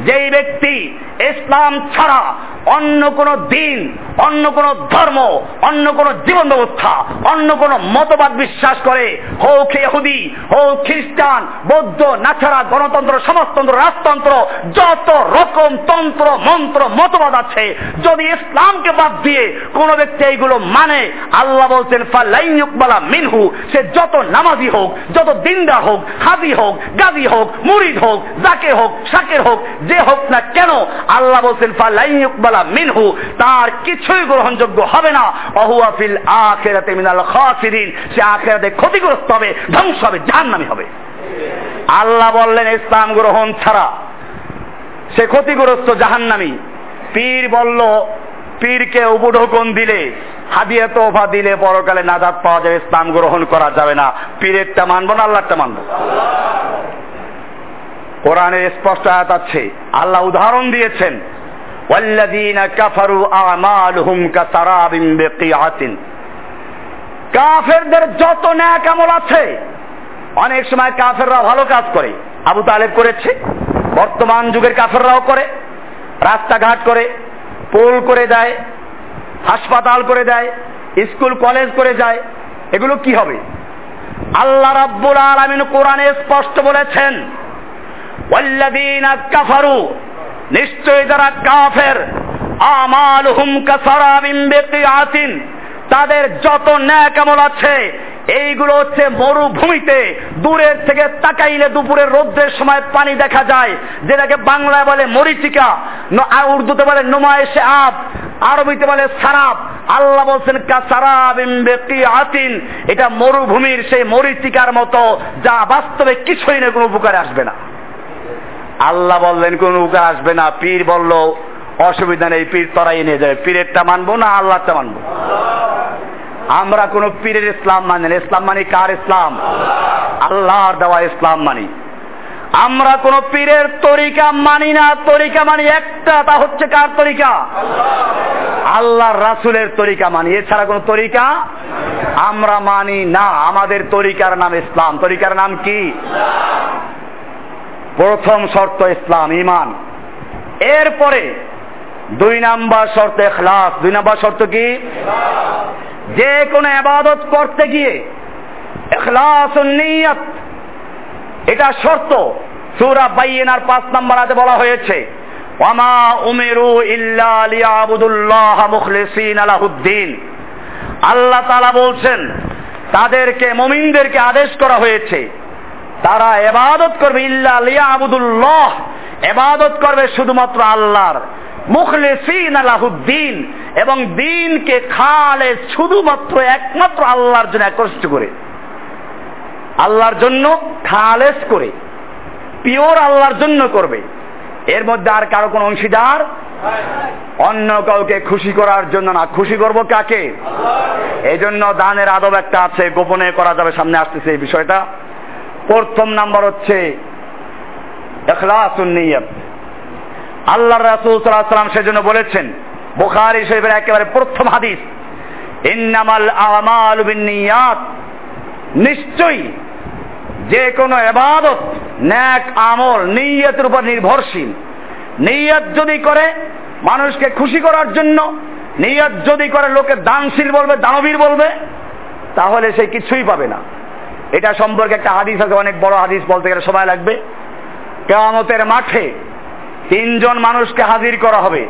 যেই ব্যক্তি ইসলাম ছাড়া অন্য কোন দিন, অন্য কোন ধর্ম, অন্য কোন জীবন ব্যবস্থা, অন্য কোন মতবাদ বিশ্বাস করে, হোক ইহুদি, হোক খ্রিস্টান, বৌদ্ধ নাছাড়া গণতন্ত্র, সমাজতন্ত্র, রাজতন্ত্র, যত রকম তন্ত্র, মন্ত্র, মতবাদ আছে, যদি ইসলামকে বাদ দিয়ে কোন ব্যক্তি এইগুলো মানে আল্লাহ বলছেন ফালাইয়ুকবালা মিনহু সে যত নামাজি হোক, যত দিনদার হোক, হাজি হোক, গাজী হোক, মুরিদ হোক যাকে হোক, শাকের হোক যে হোক না কেন, আল্লাহ বলছেন ফালাইয়ুকবালা মিনহু তার কিছুই গ্রহণযোগ্য হবে না। অহুয়া ফিল আখিরাতে মিনাল খাসিরিন, সে আখিরাতে ক্ষতিগ্রস্ত হবে, ধ্বংস হবে, জাহান্নামী হবে। আল্লাহ বললেন, ইসলাম গ্রহণ ছাড়া সে ক্ষতিগ্রস্ত জাহান্নামী। পীর বলল, পীরকে উপঢোকন দিলে, হাদিয়া তোফা দিলে পরকালে নাজাদ পাওয়া যাবে, ইসলাম গ্রহণ করা যাবে না। পীরেরটা মানবো না আল্লাহটা মানবো? কোরআনে স্পষ্ট আয়াত আছে আল্লাহ উদাহরণ দিয়েছেন والذين كفروا أعمالهم كسراب بقيعة কাফেরদের যত ন্যাক আমল আছে অনেক সময় কাফেররা ভালো কাজ করে আবু তালেব করেছে বর্তমান যুগের কাফেররাও করে রাস্তাঘাট করে পোল করে দেয় হাসপাতাল করে দেয় স্কুল কলেজ করে যায় এগুলো কি হবে আল্লাহ রাব্বুল আলামিন কোরআনে স্পষ্ট বলেছেন কাফারু নিশ্চয় যারা কাফের, আমালুহুম কাসারাবিন বিকিআতিন তাদের যত ন্যাক আমল আছে, এইগুলো হচ্ছে মরুভূমিতে, দূরের থেকে তাকাইলে দুপুরের রোদ্রের সময় পানি দেখা যায়, যেটাকে বাংলায় বলে মরিচিকা উর্দুতে বলে নুমায়েশে আপ আরবিতে বলে সারাপ আল্লাহ বলছেন আতিন এটা মরুভূমির সেই মরিচিকার মতো, যা বাস্তবে কিছুই না, কোনো উপকারে আসবে না। আল্লাহ বললেন, কোন উপকার আসবে না। পীর বলল, অসুবিধা নেই, পীর তরাই নিয়ে যাবে। পীরেরটা মানবো না আল্লাহটা মানবো? আমরা কোন পীরের ইসলাম মানি না। ইসলাম মানি কার ইসলাম? আল্লাহর দেওয়া ইসলাম মানি। আমরা কোন পীরের তরিকা মানি না। তরিকা মানি একটা, তা হচ্ছে কার তরিকা? আল্লাহর রাসুলের তরিকা মানি। এছাড়া কোন তরিকা আমরা মানি না। আমাদের তরিকার নাম ইসলাম। তরিকার নাম কি? প্রথম শর্ত ইসলাম ইমান এরপরে দুই নাম্বার শর্ত এখলাস। দুই নাম্বার শর্ত কি? যে কোনো আবাদত করতে গিয়ে এখলাস এটা শর্ত। সুরা বাইয়েনার পাঁচ নাম্বার আজ বলা হয়েছে, ওয়ামা উমেরু ইল্লা লিয়াবুদুল্লাহ মুখলিসিন আলাহুদ্দিন আল্লাহ বলছেন, তাদেরকে, মুমিনদেরকে আদেশ করা হয়েছে তারা এবাদত করবে ইল্লা লিয়াবুদুল্লাহ। এবাদত করবে শুধুমাত্র আল্লাহর। মুখলেসিন আলাহুদ্দিন। এবং দিনকে খালে শুধুমাত্র একমাত্র আল্লাহর জন্য একষ্ট করে। আল্লাহর জন্য খালেস করে। পিওর আল্লাহর জন্য করবে। এর মধ্যে আর কারও কোন অংশীদার? অন্য কাউকে খুশি করার জন্য না। খুশি করব কাকে? এই জন্য দানের আদব একটা আছে। গোপনে করা যাবে। সামনে আসতেছে এই বিষয়টা। প্রথম নাম্বার হচ্ছে নিয়ত। আল্লাহ রাসূল সাল্লাম সেজন্য বলেছেন, বুখারী শরীফের একেবারে প্রথম হাদিস, ইন্নামাল আমালু বিন্নিয়াত। নিশ্চয়ই যে কোনো এবাদত ন্যাক আমল নিয়তের উপর নির্ভরশীল। নিয়ত যদি করে মানুষকে খুশি করার জন্য, নিয়ত যদি করে লোকে দানশীল বলবে, দানবীর বলবে, তাহলে সে কিছুই পাবে না। এটা সম্পর্কে একটা হাদিস আছে, অনেক বড় হাদিস বলতে গেলে সময় লাগবে। কেয়ামতের মাঠে তিনজন মানুষকে হাজির করা হবে।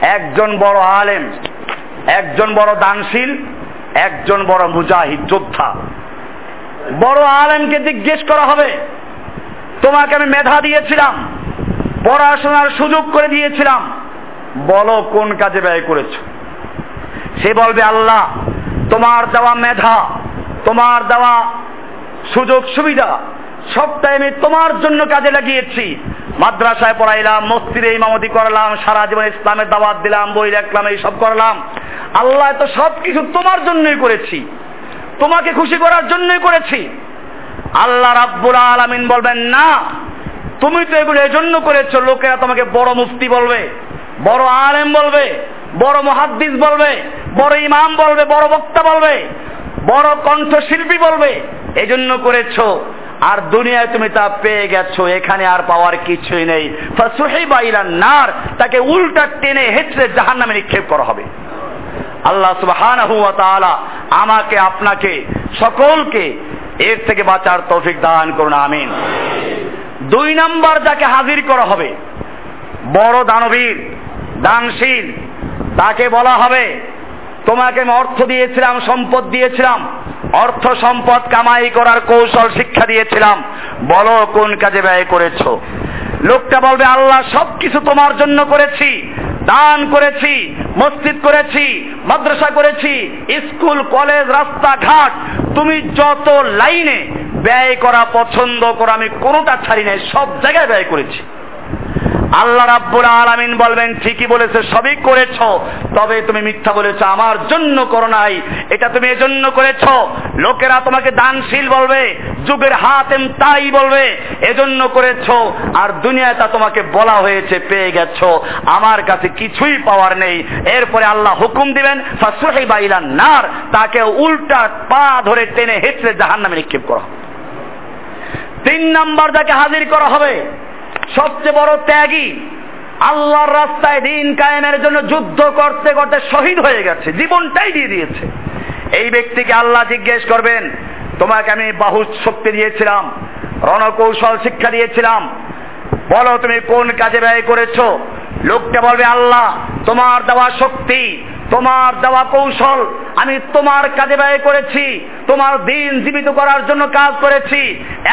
একজন বড় আলেম, একজন বড় দানশীল, একজন বড় মুজাহিদ, যোদ্ধা। বড় আলেমকে জিজ্ঞেস করা হবে, তোমাকে আমি মেধা দিয়েছিলাম, পড়াশোনার সুযোগ করে দিয়েছিলাম, বলো কোন কাজে ব্যয় করেছ? সে বলবে, আল্লাহ, তোমার দেওয়া মেধা, তোমার দেওয়া সুযোগ, সুবিধা সবটাই আমি তোমার জন্য কাজে লাগিয়েছি। মাদ্রাসায় পড়াইলাম, মসজিদে ইমামতি করলাম, সারা জীবন ইসলামের দাওয়াত দিলাম, বই রাখলাম এই সব করলাম। আল্লাহ তো সব কিছু তোমার জন্যই করেছি। তোমাকে খুশি করার জন্যই করেছি। আল্লাহ রাব্বুল আলামিন বলবেন, না, তুমি তো এগুলো এজন্য করেছ, লোকেরা তোমাকে বড় মুফতি বলবে, বড় আলেম বলবে, বড় মহাদ্দিস বলবে, বড় ইমাম বলবে, বড় বক্তা বলবে। বড় কণ্ঠশিল্পী বলবে, এজন্য করেছ। আর দুনিয়ায় তুমি তা পেয়ে গেছো, এখানে আর পাওয়ার কিছুই নেই। নার। তাকে উল্টা টেনে হেঁচড়ে জাহান্নামে নিক্ষেপ করা হবে। আল্লাহ সুবহানাহু আমাকে, আপনাকে, সকলকে এর থেকে বাঁচার তৌফিক দান করুন, আমিন। দুই নাম্বার যাকে হাজির করা হবে, বড় দানবীর, দানশীল, তাকে বলা হবে তোমাকে আমি অর্থ দিয়েছিলাম, সম্পদ দিয়েছিলাম। অর্থ সম্পদ কামাই করার কৌশল, শিক্ষা দিয়েছিলাম। বলো কোন কাজে ব্যয় করেছ? লোকটা বলবে, আল্লাহ, সবকিছু তোমার জন্য করেছি। দান করেছি, মসজিদ করেছি, মাদ্রাসা করেছি, স্কুল, কলেজ, রাস্তাঘাট। তুমি যত লাইনে ব্যয় করা পছন্দ করো, আমি কোনোটা ছাড়ি নাই সব জায়গায় ব্যয় করেছি। আল্লাহ রাব্বুল আলামিন বলবেন, ঠিকই বলেছে, সবই করেছ। তবে তুমি মিথ্যা বলেছ, আমার জন্য করো নাই। এটা তুমি এজন্য করেছ। লোকেরা তোমাকে দানশীল বলবে, যুগের হাতেম তাই বলবে, এজন্য করেছ। আর দুনিয়ায় তা তোমাকে বলা হয়েছে, পেয়ে গেছ। আমার কাছে কিছুই পাওয়ার নেই। এরপরে আল্লাহ হুকুম দিবেন ফাসুহি বাইলান নার তাকে উল্টা পা ধরে টেনে হেঁচড়ে জাহান্নামে নিক্ষেপ করা তিন নাম্বার যাকে হাজির করা হবে সবচেয়ে বড় ত্যাগী, আল্লাহর রাস্তায় দিন কায়েমের জন্য যুদ্ধ করতে করতে শহীদ হয়ে গেছে, জীবনটাই দিয়ে দিয়েছে। এই ব্যক্তিকে আল্লাহ জিজ্ঞেস করবেন, তোমাকে আমি বাহু শক্তি দিয়েছিলাম, রণকৌশল শিক্ষা দিয়েছিলাম। বলো তুমি কোন কাজে ব্যয় করেছ? লোকটা বলবে, আল্লাহ, তোমার দেওয়া শক্তি তোমার দেওয়া কৌশল আমি তোমার কাজে ব্যয় করেছি, তোমার দিন জীবিত করার জন্য কাজ করেছি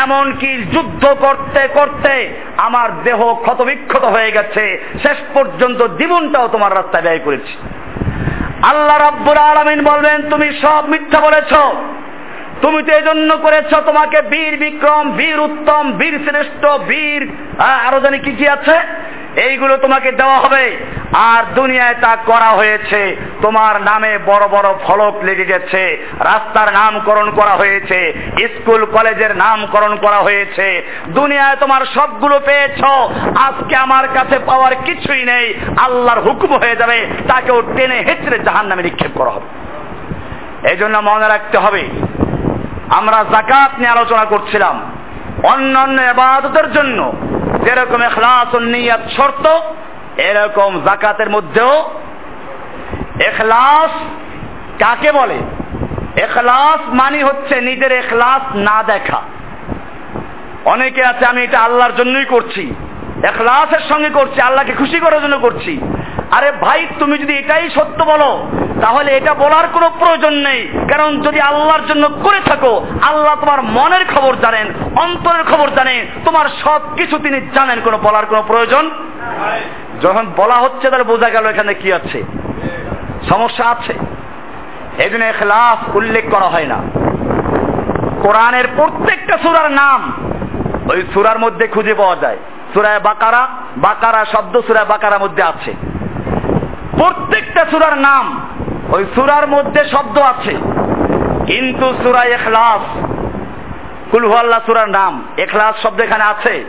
এমন কি যুদ্ধ করতে করতে আমার দেহ ক্ষতবিক্ষত হয়ে গেছে, শেষ পর্যন্ত জীবনটাও তোমার রাস্তায় ব্যয় করেছি। আল্লাহ রাব্বুল আলামিন বলবেন, তুমি সব মিথ্যা বলেছ। তুমি তো এজন্য করেছ তোমাকে বীর বিক্রম, বীর উত্তম, বীর শ্রেষ্ঠ, বীর আরও জানি কি কি আছে? এইগুলো তোমাকে দেওয়া হবে। আর দুনিয়ায় তা করা হয়েছে। তোমার নামে বড় বড় ফলক লেগে গেছে। রাস্তার নামকরণ করা হয়েছে। স্কুল, কলেজের নামকরণ করা হয়েছে। দুনিয়ায় তোমার সবগুলো পেয়েছ। আজকে আমার কাছে পাওয়ার কিছুই নেই। আল্লাহর হুকুম হয়ে যাবে। তাকেও টেনে হেঁচড়ে জাহান নামে নিক্ষেপ করা হবে। এই জন্য মনে রাখতে হবে আমরা জাকাত নিয়ে আলোচনা করছিলাম। অন্যান্য এবাদতের জন্য। যেরকম এখলাস নিয়াত শর্ত, এরকম জাকাতের মধ্যেও এখলাস কাকে বলে? এখলাস মানে হচ্ছে নিজের এখলাস না দেখা। অনেকে আছে, আমি এটা আল্লাহর জন্যই করছি। এখলাসের সঙ্গে করছি, আল্লাহকে খুশি করার জন্য করছি। আরে ভাই, তুমি যদি এটাই সত্য বলো, তাহলে এটা বলার কোনো প্রয়োজন নেই। কারণ যদি আল্লাহর জন্য করে থাকো, আল্লাহ তোমার মনের খবর জানেন, অন্তরের খবর জানেন, তোমার সব কিছু তিনি জানেন, কোনো বলার কোনো প্রয়োজন? যখন বলা হচ্ছে, তাহলে বোঝা গেল এখানে কি আছে। সমস্যা আছে। এই জন্য এখলাস উল্লেখ করা হয় না। কোরআনের প্রত্যেকটা সুরার নাম ওই সুরার মধ্যে খুঁজে পাওয়া যায়। সুরায় বাকারা বাকারা শব্দ সুরায় বাকারার মধ্যে আছে। প্রত্যেকটা সুরার নাম, ওই সুরার মধ্যে শব্দ আছে। কিন্তু সুরায় এখলাস কুলহু আল্লাহ সুরার নাম এখলাস শব্দ এখানে আছে।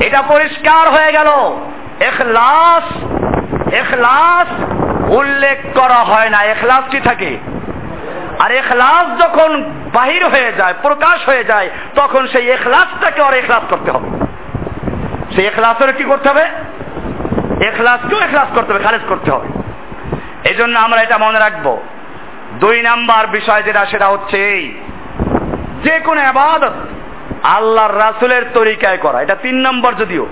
এটা পরিষ্কার হয়ে গেল। এখলাস এখলাস উল্লেখ করা হয় না এখলাস কি থাকে। আর এখলাস যখন বাহির হয়ে যায়, প্রকাশ হয়ে যায়, তখন সেই এখলাসটাকে আর এখলাস করতে হবে। সেই এখলাসের কি করতে হবে? এখলাসকেও এখলাস করতে হবে খারেজ করতে হবে। এই জন্য আমরা এটা মনে রাখব। দুই নাম্বার বিষয় যেটা, সেটা হচ্ছে এই। যে কোনো আবাদত আল্লাহর রাসুলের তরিকায় করা। এটা তিন নম্বর যদিও।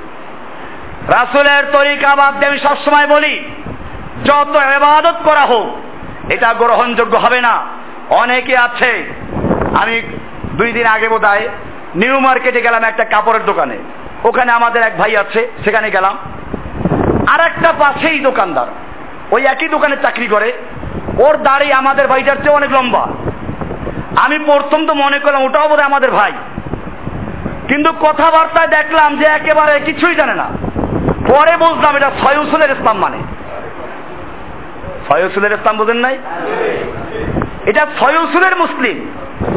রাসুলের তরিকা বাদ দিয়ে আমি সবসময় বলি, যত এবাদত করা হোক, এটা গ্রহণযোগ্য হবে না। অনেকে আছে, আমি দুই দিন আগে বোধ নিউ মার্কেটে গেলাম একটা কাপড়ের দোকানে। ওখানে আমাদের এক ভাই আছে, সেখানে গেলাম। আর একটা পাশেই দোকানদার। ওই একই দোকানে চাকরি করে। ওর দাড়ি আমাদের ভাইটার চেয়ে অনেক লম্বা। আমি প্রথম তো মনে করলাম ওটাও বোধ আমাদের ভাই। কিন্তু কথাবার্তায় দেখলাম যে একেবারে কিছুই জানে না। পরে বুঝলাম এটা সয়ুসুলের ইসলাম মানে। সয়ুসুলের ইসলাম বোঝেন নাই? এটা সয়ুসুলের মুসলিম।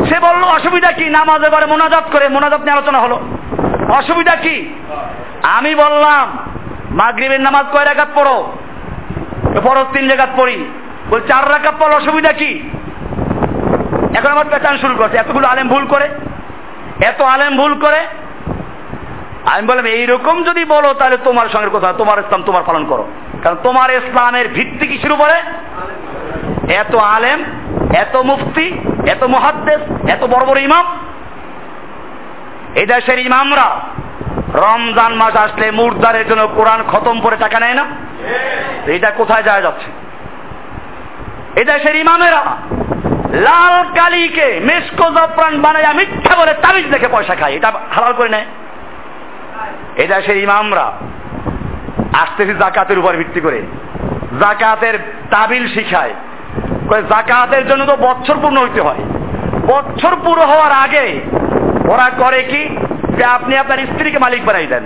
সে বলল, অসুবিধা কি? নামাজ এবারে মোনাজাত করে, মোনাজাত নিয়ে আলোচনা হলো। অসুবিধা কি? আমি বললাম মাগরিবের নামাজ কয় রাকাত পড়ো? ফরজ তিন জায়গাত পড়ি। বল, চার রাকাত পড়ো অসুবিধা কি? এখন আমার পেঁচান শুরু করছে। এতগুলো আলেম ভুল করে? এত আলেম ভুল করে? আমি বললাম, এইরকম যদি বলো, তাহলে তোমার সঙ্গে কথা, তোমার ইসলাম তোমার পালন করো। কারণ তোমার ইসলামের ভিত্তি কি শুরু করে এত আলেম, এত মুফতি, এত মহাদ্দেশ এত বড় বড় ইমাম। এই দেশের ইমামরা রমজান মাস আসলে মুর্দারের জন্য কোরআন খতম করে টাকা নেয় না? এটা কোথায় যায় যাচ্ছে? এই দেশের ইমামেরা লাল কালিকে মেসকো জপ্রাণ বানায় মিথ্যা বলে তাবিজ দেখে পয়সা খায়। এটা হালাল করে নেয়? এই দেশের ইমামরা আসতেছি জাকাতের উপর ভিত্তি করে। জাকাতের তাবিল শিখায়। জাকাতের জন্য তো বছর পূর্ণ হইতে হয়। বছর পুরো হওয়ার আগে ওরা করে কি? যে আপনি আপনার স্ত্রীকে মালিক বানাই দেন।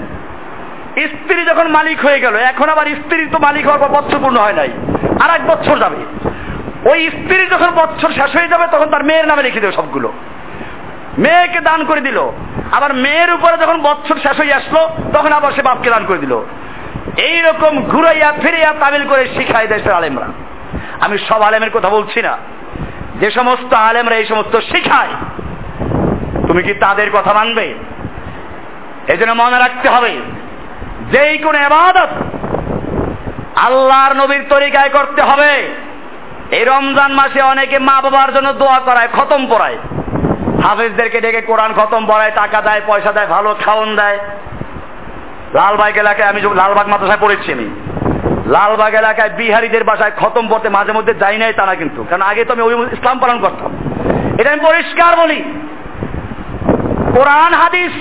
স্ত্রী যখন মালিক হয়ে গেল, এখন আবার স্ত্রী তো মালিক হওয়ার পর বছর পূর্ণ হয় নাই। আর এক বছর যাবে। ওই স্ত্রী যখন বছর শেষ হয়ে যাবে, তখন তার মেয়ের নামে রেখে দেবে সবগুলো। মেয়েকে দান করে দিল। আবার মেয়ের উপরে যখন বছর শেষ হয়ে আসলো, তখন আবার সে বাপকে দান করে দিল। এইরকম ঘুরাইয়া ফিরিয়া তামিল করে শিখায় দেশের আলেমরা। আমি সব আলেমের কথা বলছি না। যে সমস্ত আলেমরা এই সমস্ত শিখায়। তুমি কি তাদের কথা মানবে? এই জন্য মনে রাখতে হবে, যেই কোন এবাদত আল্লাহর নবীর তরিকায় করতে হবে। এই রমজান মাসে অনেকে মা বাবার জন্য দোয়া করায়, খতম পড়ায়। হাফেজদেরকে ডেকে কোরআন খতম পড়ায়, টাকা দেয়, পয়সা দেয়, ভালো খাওয়ন দেয়। লালবাগ এলাকায় আমি লালবাগ মাদ্রাসায় পড়েছি আমি, লালবাগ এলাকায় বিহারীদের বাসায় খতম পড়তে মাঝে মধ্যে যাই নাই তারা কিন্তু। কারণ আগে তো আমি ওই ইসলাম পালন করতাম। এটা আমি পরিষ্কার বলি। কোরআন, হাদিস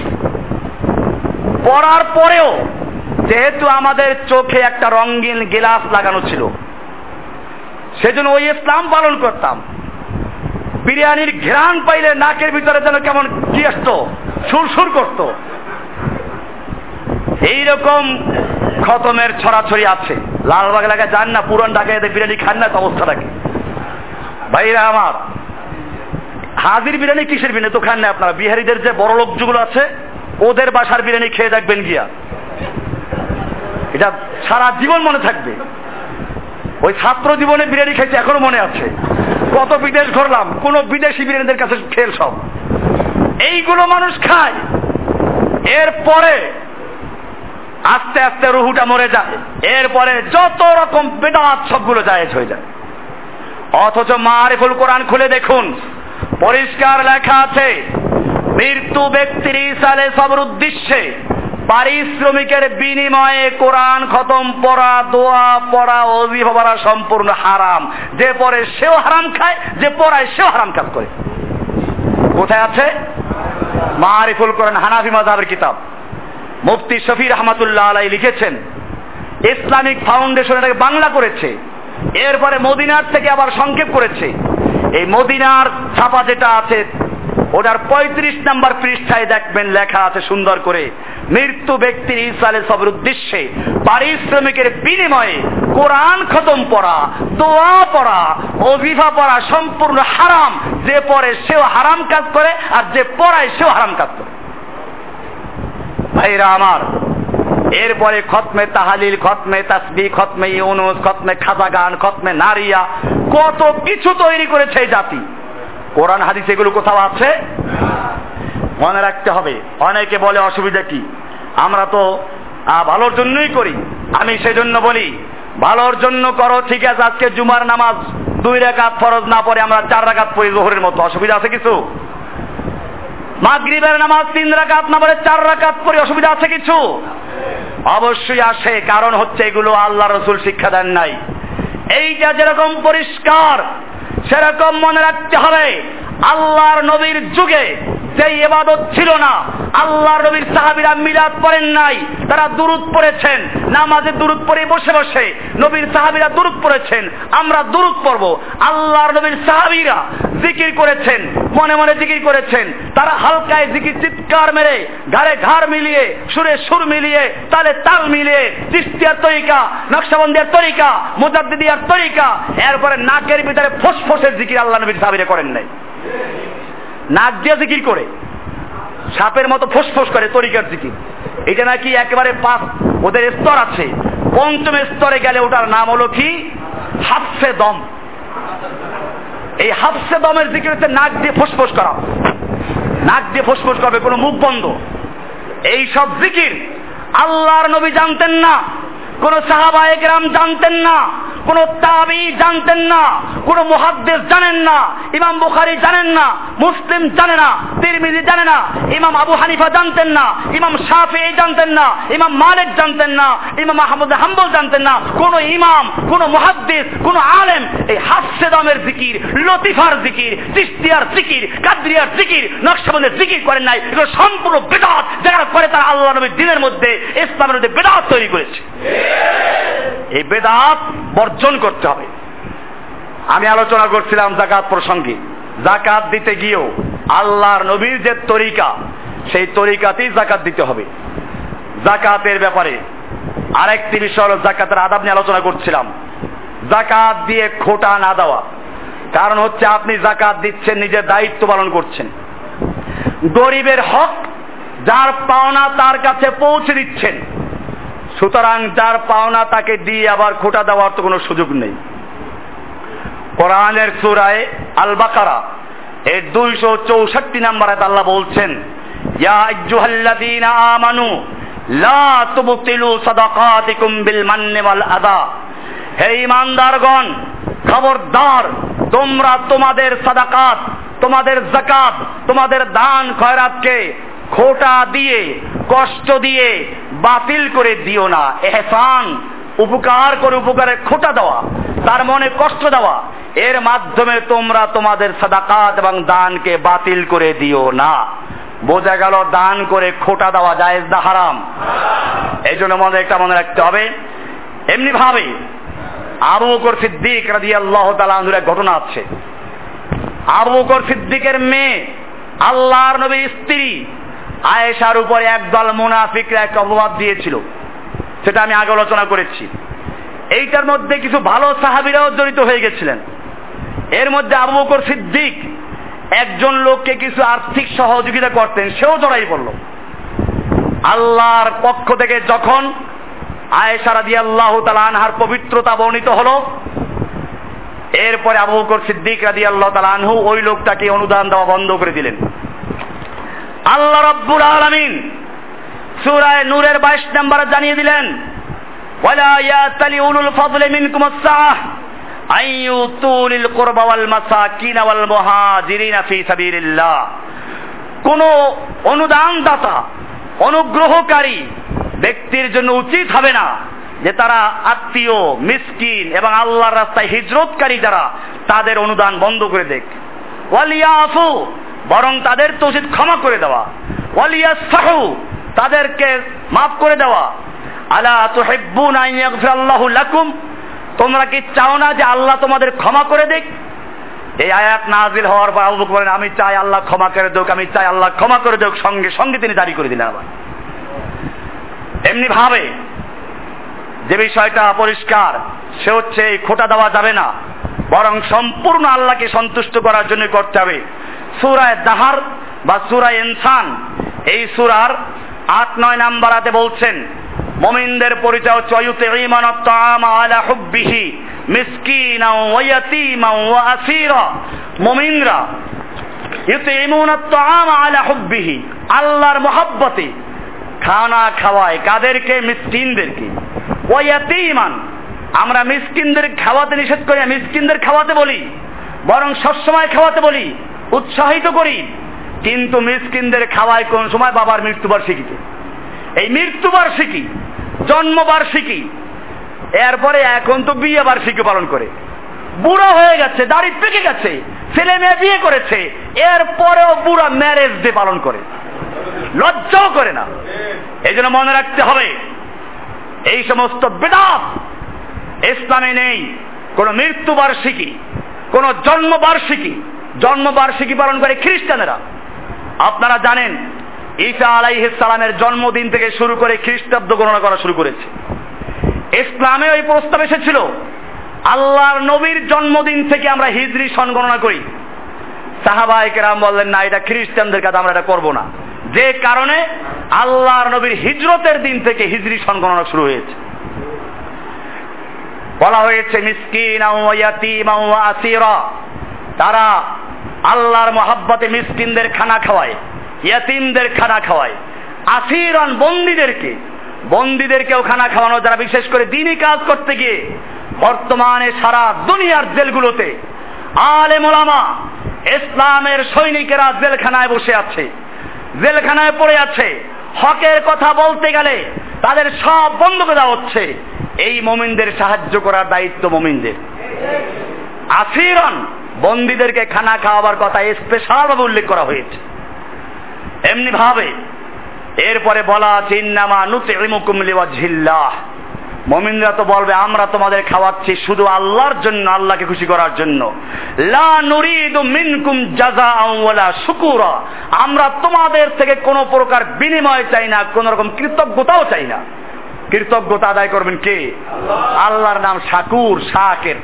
পড়ার পরেও যেহেতু আমাদের চোখে একটা রঙিন গিলাস লাগানো ছিল, সেজন্য ওই ইসলাম পালন করতাম। বিরিয়ানির ঘ্রাণ পাইলে নাকের ভিতরে যেন কেমন কি আসতো, সুরসুর করত। এইরকম খতমের ছড়াছড়ি আছে। লালবাগ এলাকায় যান না, পুরান ঢাকায় বিরিয়ানি খান না অবস্থা থাকে ভাইরা আমার, হাজির বিরিয়ানি কিসের বিরিয়ানি তো খান না আপনারা। বিহারিদের যে বড় লোক যেগুলো আছে ওদের বাসার বিরিয়ানি খেয়ে দেখবেন গিয়া। এটা সারা জীবন মনে থাকবে। ওই ছাত্র জীবনে বিরিয়ানি খাইতে এখনও মনে আছে। কত বিদেশ ঘুরলাম, কোন বিদেশি বিরিয়ানিদের কাছে খেল সব। এইগুলো মানুষ খায়। এরপরে আস্তে আস্তে রুহুটা মরে যায়। এরপরে যত রকম বেদাত সবগুলো জায়েজ হয়ে যায়। অথচ মারিফুল কোরআন খুলে দেখুন, পরিষ্কার লেখা আছে মৃত্যু ব্যক্তির ইসালে সবর উদ্দেশ্যে পারিশ্রমিকের বিনিময়ে কোরআন খতম পড়া, দোয়া পড়া পড়া সম্পূর্ণ হারাম। যে পড়ে সেও হারাম খায়, যে পড়ায় সেও হারাম কাজ করে। কোথায় আছে? মারিফুল কোরআন, হানাফি মাযহাবের কিতাব। মুফতি শফির রহমাতুল্লাহ আলাই লিখেছেন, ইসলামিক ফাউন্ডেশন এটাকে বাংলা করেছে, এরপরে মদিনার থেকে আবার সংক্ষেপ করেছে। এই মদিনার ছাপা যেটা আছে ওটার পঁয়ত্রিশ নাম্বার পৃষ্ঠায় দেখবেন লেখা আছে সুন্দর করে, মৃত্যু ব্যক্তির ইসালে সবের উদ্দেশ্যে পারিশ্রমিকের বিনিময়ে কোরআন খতম পড়া, দোয়া পড়া, অভিভা পড়া সম্পূর্ণ হারাম। যে পড়ে সেও হারাম কাজ করে আর যে পড়ায় সেও হারাম কাজ করে। ভাইরা আমার, এরপরে খতমে তাহালিল, খতমে তাসবি খতমে ইউনুস, খতমে খাজাগান, খতমে নারিয়া, কত কিছু তৈরি করেছে এই জাতি। কোরআন, হাদিস এগুলো কোথাও আছে? মনে রাখতে হবে। অনেকে বলে অসুবিধা কি? আমরা তো ভালোর জন্যই করি। আমি সেজন্য বলি, ভালোর জন্য করো, ঠিক আছে, আজকে জুমার নামাজ দুই রেখাত ফরজ না পড়ে আমরা চার রাকাত পড়ি জোহরের মতো। অসুবিধা আছে কিছু? মাগরিবের নামাজ তিন রাকাত না পড়ে চার রাকাত পড়ি, অসুবিধা আছে কিছু? অবশ্যই আসে, কারণ হচ্ছে এগুলো আল্লাহ রসুল শিক্ষা দেন নাই। এইটা যেরকম পরিষ্কার সেরকম মনে রাখতে হবে। আল্লাহর নবীর যুগে যে এবাদত ছিল না, আল্লাহর নবীর সাহাবিরা মিলাদ পড়েন নাই, তারা দুরুদ পড়েছেন, নামাজে দুরুদ পড়ে বসে বসে নবীর সাহাবিরা দুরুদ পড়েছেন, আমরা দুরুদ পড়ব। আল্লাহর নবীর সাহাবিরা জিকির করেছেন, মনে মনে জিকির করেছেন, তারা হালকায় জিকির চিৎকার মেরে ঘাড়ে ঘাড় মিলিয়ে, সুরে সুর মিলিয়ে, তালে তাল মিলিয়ে চিস্তিয়ার তরিকা, নকশাবন্দিয়ার তরিকা, মুজাদ্দিদিয়ার তরিকা, এরপরে নাকের ভিতরে ফোসফোসের জিকির আল্লাহ নবীর সাহাবিরা করেন নাই। নাক দিয়ে জিকির করে। সাপের মতো ফোসফোস করে তরিকার জিকির। এটা নাকি একেবারে পাঁচ, ওদের স্তর আছে। পঞ্চম স্তরে গেলে ওটার নাম হলো কি? হাফসে দম। এই হাফসে দমের জিকির হচ্ছে নাক দিয়ে ফোসফোস করা। নাক দিয়ে ফুসফুস করবে, কোনো মুখ বন্ধ। এই সব জিকির আল্লাহর নবী জানতেন না, কোন সাহাবায়করাম জানতেন না। কোন তাবি জানতেন না, কোন মুহাদ্দিস জানেন না, ইমাম বুখারি জানেন না, মুসলিম জানে না, তিরমিজি জানে না, ইমাম আবু হানিফা জানতেন না, ইমাম শাফিঈ জানতেন না, ইমাম মালিক জানতেন না, ইমাম আহমদ হাম্বল জানতেন না, কোন ইমাম, কোন মুহাদ্দিস, কোন আলেম এই হাস্যে দামের জিকির, লতিফার জিকির চিস্তিয়ার জিকির, কাদরিয়ার জিকির, নকশবন্দের জিকির করেন নাই, এগুলো সম্পূর্ণ বেদাত যারা করে তারা আল্লাহ নবীর দিনের মধ্যে ইসলামের মধ্যে বেদাত তৈরি করেছে। এই বেদাত করতে হবে। আমি আলোচনা করছিলাম জাকাত প্রসঙ্গে। জাকাত দিতে গিয়েও আল্লাহর নবীর যে তরিকা, সেই তরিকাতেই জাকাত দিতে হবে। জাকাতের ব্যাপারে আরেকটি বিষয় হলো জাকাতের আদাব নিয়ে আলোচনা করছিলাম। জাকাত দিয়ে খোটা না দেওয়া। কারণ হচ্ছে আপনি জাকাত দিচ্ছেন, নিজের দায়িত্ব পালন করছেন। গরিবের হক যার পাওনা তার কাছে পৌঁছে দিচ্ছেন। সুতরাং যার পাওনা তাকে দিয়ে আবার খোটা দেওয়ার তো কোনো সুযোগ নেই। কোরআনের সুরায় আল বাকারা এর দুইশো চৌষট্টি নাম্বারে আল্লাহ বলছেন আমানু, লা তুবতিলু সাদাকাতিকুম বিল মান্নি ওয়াল আদা হে ইমানদারগণ খবরদার, তোমরা তোমাদের সাদাকাত, তোমাদের জাকাত তোমাদের দান খয়রাতকে খোটা দিয়ে, কষ্ট দিয়ে বাতিল করে দিও না। এহসান, উপকার করে উপকারে খোটা দেওয়া, তার মনে কষ্ট দেওয়া। এর মাধ্যমে তোমরা তোমাদের সাদাকাত এবং দানকে বাতিল করে দিও না। বোঝা গেল দান করে খোটা দেওয়া জায়েজ না হারাম? এই জন্য মনে একটা মনে রাখতে হবে। এমনি ভাবে আবু বকর সিদ্দিক রাজি আল্লাহ তালাহুর এক ঘটনা আছে। আবু বকর সিদ্দিকের মেয়ে, আল্লাহর নবীর স্ত্রী আয়েশার উপরে একদল মুনাফিকরা এক অপবাদ দিয়েছিল। সেটা আমি আগে আলোচনা করেছি। এইটার মধ্যে কিছু ভালো সাহাবিরাও জড়িত হয়ে গেছিলেন। এর মধ্যে আবু বকর সিদ্দিক একজন লোককে কিছু আর্থিক সহযোগিতা করতেন, সেও জড়াই পড়ল। আল্লাহর পক্ষ থেকে যখন আয়েশা রাদি আল্লাহ তালা আনহার পবিত্রতা বর্ণিত হলো, এরপরে আবু বকর সিদ্দিক রাদি আল্লাহ তালা আনহু ওই লোকটাকে অনুদান দেওয়া বন্ধ করে দিলেন। আল্লাহ রব্বুল আলামিন সূরায়ে নূরের 22 নম্বরে জানিয়ে দিলেন মিনকুম কোন অনুদানদাতা, অনুগ্রহকারী ব্যক্তির জন্য উচিত হবে না যে তারা আত্মীয়, মিসকিন এবং আল্লাহর রাস্তায় হিজরতকারী যারা, তাদের অনুদান বন্ধ করে দেখ ওয়ালিয়াফু বরং তাদের তো উচিত ক্ষমা করে দেওয়া। ওয়ালিয়াসফাহু, তাদেরকে মাফ করে দেওয়া। আলা তুহিব্বুনা ইয়াগফিরাল্লাহু লাকুম, তোমরা কি চাও না যে আল্লাহ তোমাদের ক্ষমা করে দেখ এই আয়াত নাজিল হওয়ার পর আবু বকর আমি চাই আল্লাহ ক্ষমা করে দেখ আমি চাই আল্লাহ ক্ষমা করে দেখ সঙ্গে সঙ্গে তিনি জারি করে দিলেন আবার। এমনি ভাবে যে বিষয়টা পরিষ্কার, সে হচ্ছে এই খোটা দেওয়া যাবে না, বরং সম্পূর্ণ আল্লাহকে সন্তুষ্ট করার জন্য করতে হবে। সুরায় দাহার বা সুরায় ইনসান, এই সুরার আট, নয় নাম্বারাতে বলছেন, মমিনদের পরিচয় ইমান আলা হুব্বিহি মিসকিনা ওয়া ইয়াতীমা ওয়া আসীরা। মুমিনরা ইউতিমুন আত-তাআম আলা হুব্বিহি। আল্লাহর মহব্বতে খানা খাওয়ায়, কাদেরকে? মিসকিনদেরকে। ওয়া ইয়াতীমান, আমরা মিসকিনদের খাওয়াতে নিষেধ করি, মিসকিনদের খাওয়াতে বলি, বরং সবসময় খাওয়াতে বলি উৎসাহিত করি, কিন্তু মিসকিনদের খাওয়ায় কোন সময় বাবার মৃত্যুবার্ষিকীতে এই মৃত্যুবার্ষিকী, জন্মবার্ষিকী, এরপরে এখন তো বিয়ে বার্ষিকী পালন করে। বুড়ো হয়ে গেছে, দাড়ি পেকে গেছে, ছেলে মেয়ে বিয়ে করেছে, এরপরেও বুড়া ম্যারেজ ডে পালন করে। লজ্জাও করে না। এই জন্য মনে রাখতে হবে, এই সমস্ত বেদাত ইসলামে নেই, কোন মৃত্যুবার্ষিকী, কোন জন্মবার্ষিকী জন্মবার্ষিকী পালন করে খ্রিস্টানেরা। আপনারা জানেন, ঈসা আলাইহিসালামের জন্মদিন থেকে শুরু করে খ্রিস্টাব্দ গণনা করা শুরু করেছে। ইসলামে ওই প্রস্তাব এসেছিল, আল্লাহর নবীর জন্মদিন থেকে আমরা হিজরি সন গণনা করি। সাহাবাহিকেরাম বললেন, না, এটা খ্রিস্টানদের কাছে আমরা এটা করব না। যে কারণে আল্লাহর নবীর হিজরতের দিন থেকে হিজরি সন গণনা শুরু হয়েছে। বলা হয়েছে, মিসকিন তারা আল্লাহর মহাব্বতে মিসকিনদের খানা খাওয়ায়, ইয়াতিমদের খানা খাওয়ায়, আসিরন বন্দীদেরকে, বন্দীদেরকেও খানা খাওয়ানো, যারা বিশেষ করে দিনই কাজ করতে গিয়ে বর্তমানে সারা দুনিয়ার জেলগুলোতে আলে মোলামা ইসলামের সৈনিকেরা জেলখানায় বসে আছে, জেলখানায় পড়ে আছে, হকের কথা বলতে গেলে তাদের সব বন্ধ করে হচ্ছে। এই মমিনদের সাহায্য করার দায়িত্ব মমিনদের। আসিরন বন্দীদেরকে খানা খাওয়াবার কথা স্পেশাল ভাবে উল্লেখ করা হয়েছে। এমনি ভাবে এরপরে বলা আছে ইন্নামা নুতিমুকুম লিওয়াজহিল্লাহ। মমিনরা তো বলবে আমরা তোমাদের খাওয়াচ্ছি শুধু আল্লাহর জন্য আল্লাহকে খুশি করার জন্য। লা নুরিদু মিনকুম ওয়ালা শুকুরা। আমরা তোমাদের থেকে কোনো প্রকার বিনিময় চাই না কোন রকম কৃতজ্ঞতাও চাই না। কৃতজ্ঞতা আদায় করবেন কে? আল্লাহর নাম শাকুর শাকের।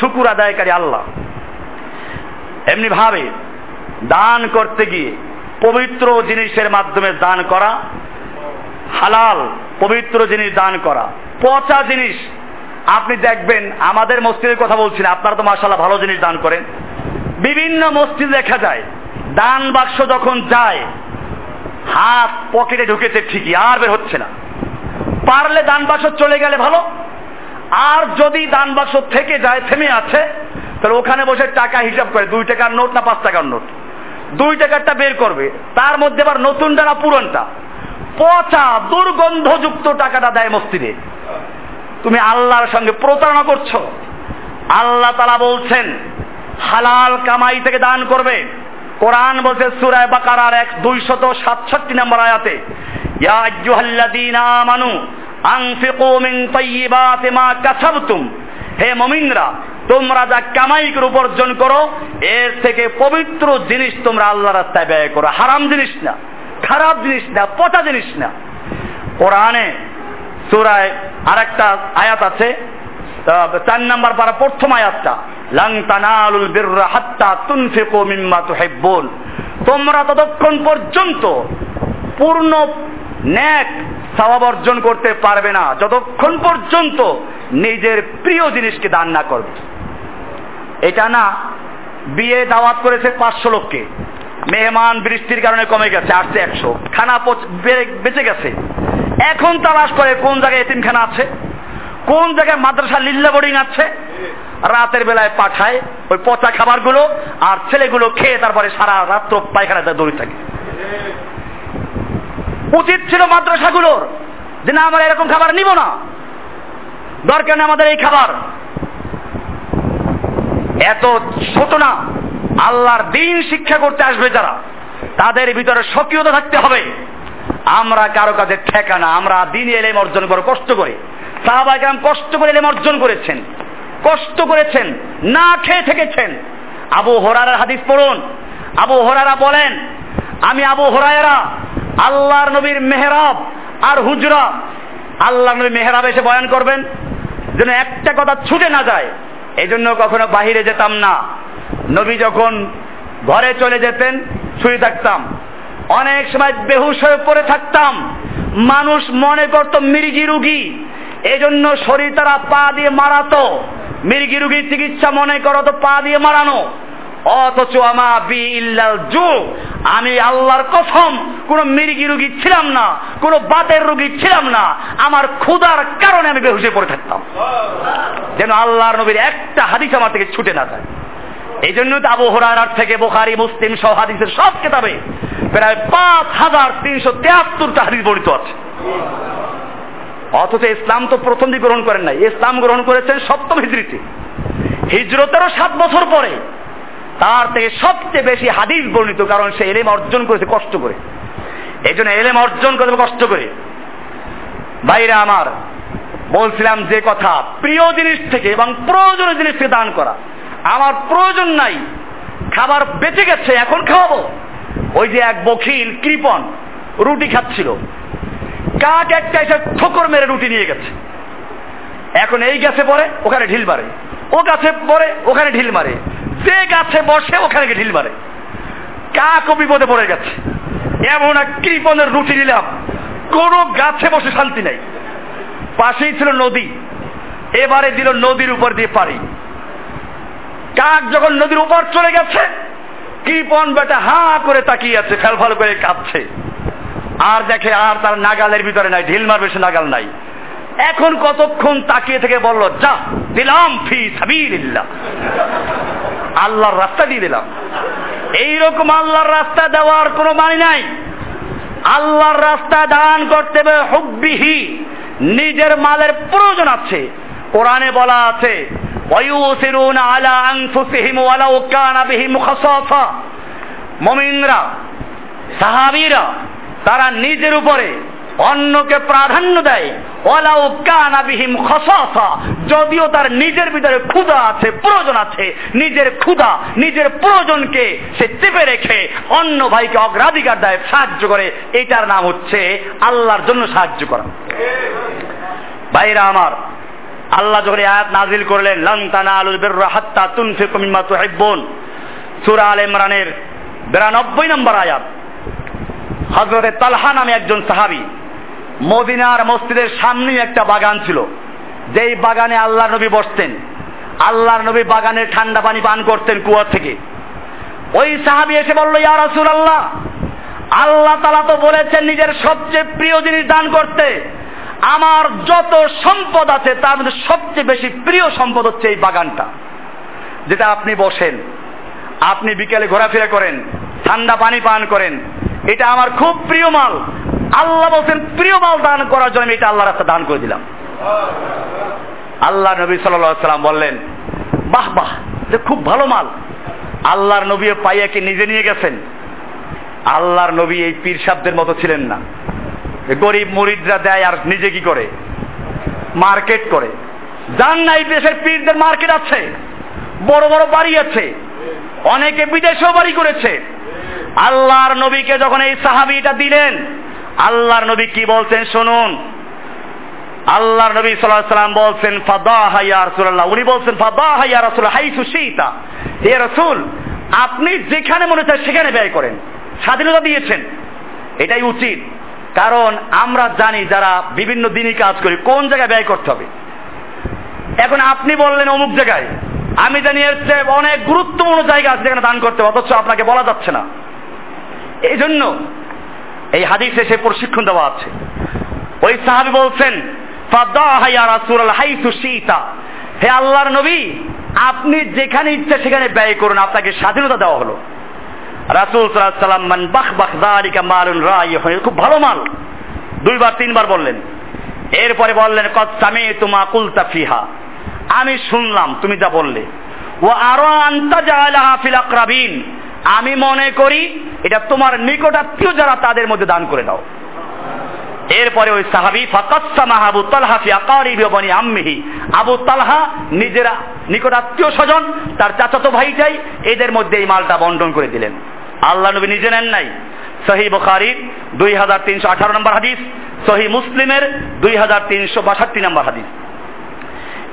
শুকুর আদায়কারী আল্লাহ। এমনি ভাবে দান করতে গিয়ে পবিত্র জিনিসের মাধ্যমে দান করা, হালাল পবিত্র জিনিস দান করা, পচা জিনিস। আপনি দেখবেন আমাদের মসজিদের কথা বলছি না, আপনারা তো মাসাল্লাহ ভালো জিনিস দান করেন। বিভিন্ন মসজিদ দেখা যায়, দান বাক্স যখন যায়, হাত পকেটে ঢুকেছে ঠিকই, আর বের হচ্ছে না। পারলে দান বাক্স চলে গেলে ভালো, আর যদি দান বাক্স থেকে যায়, থেমে আছে তাহলে ওখানে বসে টাকা হিসাব করে, দুই টাকার নোট না পাঁচ টাকার নোট? দুই টাকারটা বের করবে, তার মধ্যে আবার নতুনটা না পুরনটা? পচা, দুর্গন্ধযুক্ত টাকাটা দেয় মসজিদে। তুমি আল্লাহর সঙ্গে প্রতারণা করছ। আল্লাহ তালা বলছেন, হালাল কামাই থেকে দান করবে। কোরআন বলছে সুরায় বাকারার এক দুইশত সাতষট্টি নম্বর আয়াতে, ইয়া আইয়ুহাল্লাযীনা আমানু আনফিকু মিন তাইয়্যিবাতি মা কাসাবতুম। হে মুমিনরা তোমরা যা কামাই করে উপার্জন করো, এর থেকে পবিত্র জিনিস তোমরা আল্লাহ রাস্তায় ব্যয় করো। হারাম জিনিস না, খারাপ জিনিস না, পচা জিনিস না। কোরআনে সুরায় আরেকটা আয়াত আছে চার নাম্বার পারা প্রথম আয়াতটা, লাং বিররা হাত্তা তুনফিকু মিম্মা তুহিব্বুন। তোমরা ততক্ষণ পর্যন্ত পূর্ণ ন্যাক অর্জন করতে পারবে না, যতক্ষণ পর্যন্ত নিজের প্রিয় জিনিসকে দান না করবে। এটা না, বিয়ে দাওয়াত করেছে পাঁচশো লোককে। মেহমান বৃষ্টির কারণে কমে গেছে, আসছে একশো। খানা বেঁচে গেছে। এখন তালাশ করে কোন জায়গায় এতিমখানা আছে, কোন জায়গায় মাদ্রাসা লিল্লা বোর্ডিং আছে। রাতের বেলায় পাঠায় ওই পচা খাবারগুলো আর ছেলেগুলো খেয়ে তারপরে সারা রাত্র পায়খানাতে দৌড়ে থাকে। উচিত ছিল মাদ্রাসাগুলোর যে, না, আমরা এরকম খাবার নিব না। দরকার নেই আমাদের এই খাবার। এত ছোট না। আল্লাহর দিন শিক্ষা করতে আসবে যারা, তাদের ভিতরে সক্রিয়তা থাকতে হবে। আমরা কারও কাছে ঠেকা না, আমরা দিন এলেম অর্জন করে কষ্ট করে। সাহাবাহাম কষ্ট করে এলেম অর্জন করেছেন, কষ্ট করেছেন, না খেয়ে থেকেছেন। আবু হরার হাদিস পড়ুন। আবু হরারা বলেন, আমি আবু হরায়রা, আল্লাহর নবীর মেহরাব আর হুজরা। আল্লাহ নবী মেহরাব এসে বয়ান করবেন, যেন একটা কথা ছুটে না যায়। এই জন্য কখনো বাহিরে যেতাম না। নবী যখন ঘরে চলে যেতেন, শুয়ে থাকতাম। অনেক সময় বেহুশ হয়ে পড়ে থাকতাম। মানুষ মনে করত, মির্গি রুগী। এজন্য শরীর তারা পা দিয়ে মারাতো। মির্গি রুগীর চিকিৎসা মনে করো তো পা দিয়ে মারানো। অথচ আমা বি ইল্লাল জু। আমি আল্লাহর কসম, কোন মির্গি রুগী ছিলাম না, কোন বাতের রুগী ছিলাম না। আমার ক্ষুধার কারণে আমি বেহুশে পড়ে থাকতাম। যেন আল্লাহর নবীর একটা হাদিস আমার থেকে ছুটে না যায়। এই জন্য তো আবু হরার থেকে বোখারি, মুসলিম সহ হাদিসের সব কেতাবে প্রায় পাঁচ হাজার তিনশো তেহাত্তরটা হাদিস বর্ণিত আছে। অথচ ইসলাম তো প্রথম দিকে গ্রহণ করেন নাই। ইসলাম গ্রহণ করেছেন সপ্তম হিজড়িতে হিজরতেরও সাত বছর পরে তার থেকে সবচেয়ে বেশি হাদিস বর্ণিত, কারণ সে এলেম অর্জন করেছে কষ্ট করে। এই জন্য এলেম অর্জন করতে কষ্ট করে। বাইরে আমার, বলছিলাম যে কথা, প্রিয় জিনিস থেকে এবং প্রয়োজনীয় জিনিস থেকে দান করা। আমার প্রয়োজন নাই, খাবার বেঁচে গেছে, এখন খাওয়াবো। ওই যে এক বখিল কৃপন রুটি খাচ্ছিল। কাক একটা এসে ঠোকর মেরে রুটি নিয়ে গেছে। এখন এই গাছে পরে ওখানে ঢিল মারে। ও গাছে পরে ওখানে ঢিল মারে। যে গাছে বসে ওখানে ঢিল মারে। কাকও বিপদে পড়ে গেছে। এমন এক কৃপনের রুটি নিলাম। কোন গাছে বসে শান্তি নাই। পাশেই ছিল নদী। এবারে দিল নদীর উপর দিয়ে পারি কাক যখন নদীর উপর চলে গেছে কৃপন বেটা হা করে তাকিয়ে আছে ফেলফল করে কাঁদছে। আর দেখে আর তার নাগালের ভিতরে নাই, ঢিল মারবে সে নাগাল নাই। এখন কতক্ষণ তাকিয়ে থেকে বলল, যা, দিলাম ফি সাবিলিল্লাহ। আল্লাহর রাস্তা দিয়ে দিলাম। এইরকম আল্লাহর রাস্তা দেওয়ার কোনো মানে নাই। আল্লাহর রাস্তা দান করতে হবে হুব্বিহি। নিজের মালের প্রয়োজন আছে। কোরআনে বলা আছে, ওয়ুসিরুন আলা আনফুসিহিম ওয়ালাউ কানা বিহিম খাসাসা মুমিনরা, সাহাবীরা, তারা নিজের উপরে অন্যকে প্রাধান্য দেয়। ওয়ালাউ কানা বিহিম খাসাসা। যদিও তার নিজের ভিতরে ক্ষুধা আছে, প্রয়োজন আছে, নিজের ক্ষুধা, নিজের প্রয়োজনকে সে চেপে রেখে অন্য ভাইকে অগ্রাধিকার দেয়, সাহায্য করে। এটার নাম হচ্ছে আল্লাহর জন্য সাহায্য করা। ভাইরা আমার, আল্লাহ যখন আয়াত নাজিল করলেন, লন তানালুল বিররা হাত্তা তুনফিকু মিম্মা তুহিব্বুন সূরা আলে ইমরানের 92 নম্বর আয়াত। হযরতে তালহা নামে একজন সাহাবী মদিনার মসজিদের সামনেই একটা বাগান ছিল। যেই বাগানে আল্লাহ নবী বসতেন। আল্লাহর নবী বাগানের ঠান্ডা পানি পান করতেন কুয়া থেকে। ওই সাহাবী এসে বলল, ইয়া রাসূলুল্লাহ, আল্লাহ আল্লাহ তালা তো বলেছেন নিজের সবচেয়ে প্রিয় জিনিস দান করতে। আমার যত সম্পদ আছে তার মধ্যে সবচেয়ে বেশি প্রিয় সম্পদ হচ্ছে এই বাগানটা। যেটা আপনি বসেন, আপনি বিকেলে ঘোরাফেরা করেন, ঠান্ডা পানি পান করেন, এটা আমার খুব প্রিয় মাল। আল্লাহ বলছেন, প্রিয় মাল দান করার জন্য এটা আল্লাহ রাস্তা দান করে দিলাম। আল্লাহ নবী সাল্লাম বললেন, বাহ বাহ, এটা খুব ভালো মাল। আল্লাহর নবী পাইয়াকে নিজে নিয়ে গেছেন? আল্লাহর নবী এই পীর সাবদের মতো ছিলেন না। গরিব মরিদরা দেয় আর নিজে কি করে? মার্কেট করে। যান না এই দেশের পীরদের মার্কেট আছে, বড় বড় বাড়ি আছে, অনেকে বিদেশেও বাড়ি করেছে। আল্লাহর নবীকে যখন এই সাহাবিটা দিলেন আল্লাহর নবী কি বলছেন শুনুন। আল্লাহর নবী সাল্লাল্লাহু সাল্লাম বলছেন, ফাদাহা ইয়া রাসূলুল্লাহ। উনি বলছেন, ফাদাহা ইয়া রাসূল, হাইসু শীতা হে রাসূল, আপনি যেখানে মনে চায় সেখানে ব্যয় করেন। স্বাধীনতা দিয়েছেন। এটাই উচিত। কারণ আমরা জানি যারা বিভিন্ন দিনই কাজ করি, কোন জায়গায় ব্যয় করতে হবে। এখন আপনি বললেন অমুক জায়গায়। আমি জানি এর চেয়ে অনেক গুরুত্বপূর্ণ জায়গা আছে যেখানে দান করতে হবে, অথচ আপনাকে বলা যাচ্ছে না। এই জন্য এই হাদিসে সে প্রশিক্ষণ দেওয়া আছে। ওই সাহাবি বলছেন হে আল্লাহর নবী, আপনি যেখানে ইচ্ছে সেখানে ব্যয় করুন, আপনাকে স্বাধীনতা দেওয়া হলো। রাসুল সাল্লাম মান বাখ বাখ দারিকা মালুন রায় খুব ভালো মাল। দুইবার, তিনবার বললেন। এরপরে বললেন কত সামে তোমা কুলতা ফিহা। আমি শুনলাম, তুমি যা বললে। ও আরও আন্তা জালাহা ফিল আকরাবিন। আমি মনে করি এটা তোমার নিকটাত্মীয় যারা তাদের মধ্যে দান করে দাও। এরপরে ওই সাহাবি ফাকাসসামা আবু তালহা ফি আকারিবি আম্মিহি। আবু তালহা নিজের নিকটাত্মীয় স্বজন, তার চাচাতো ভাইটাই এদের মধ্যে এই মালটা বন্টন করে দিলেন। আল্লাহ নবী নিজে নেন নাই। সহি বুখারির দুই হাজার তিনশো আঠারো নম্বর হাদিস, সহি মুসলিমের দুই হাজার তিনশো বাষট্টি নম্বর হাদিস।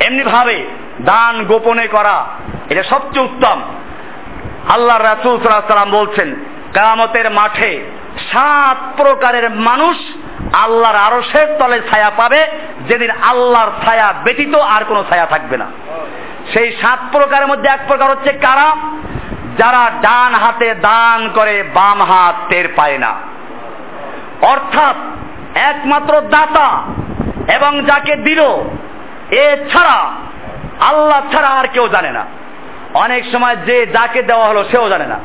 এমনি ভাবে দান গোপনে করা এটা সবচেয়ে উত্তম। আল্লাহ রাসুল সাল্লাম বলছেন কামতের মাঠে সাত প্রকারের মানুষ আল্লাহর আরশের তলে ছায়া পাবে, যেদিন আল্লাহর ছায়া ব্যতীত আর কোনো ছায়া থাকবে না। সেই সাত প্রকারের মধ্যে এক প্রকার হচ্ছে কারা? যারা ডান হাতে দান করে, বাম হাত টের পায় না। অর্থাৎ একমাত্র দাতা এবং যাকে দিল, এ ছাড়া, আল্লাহ ছাড়া আর কেউ জানে না। অনেক সময় যে যাকে দেওয়া হলো সেও জানে না।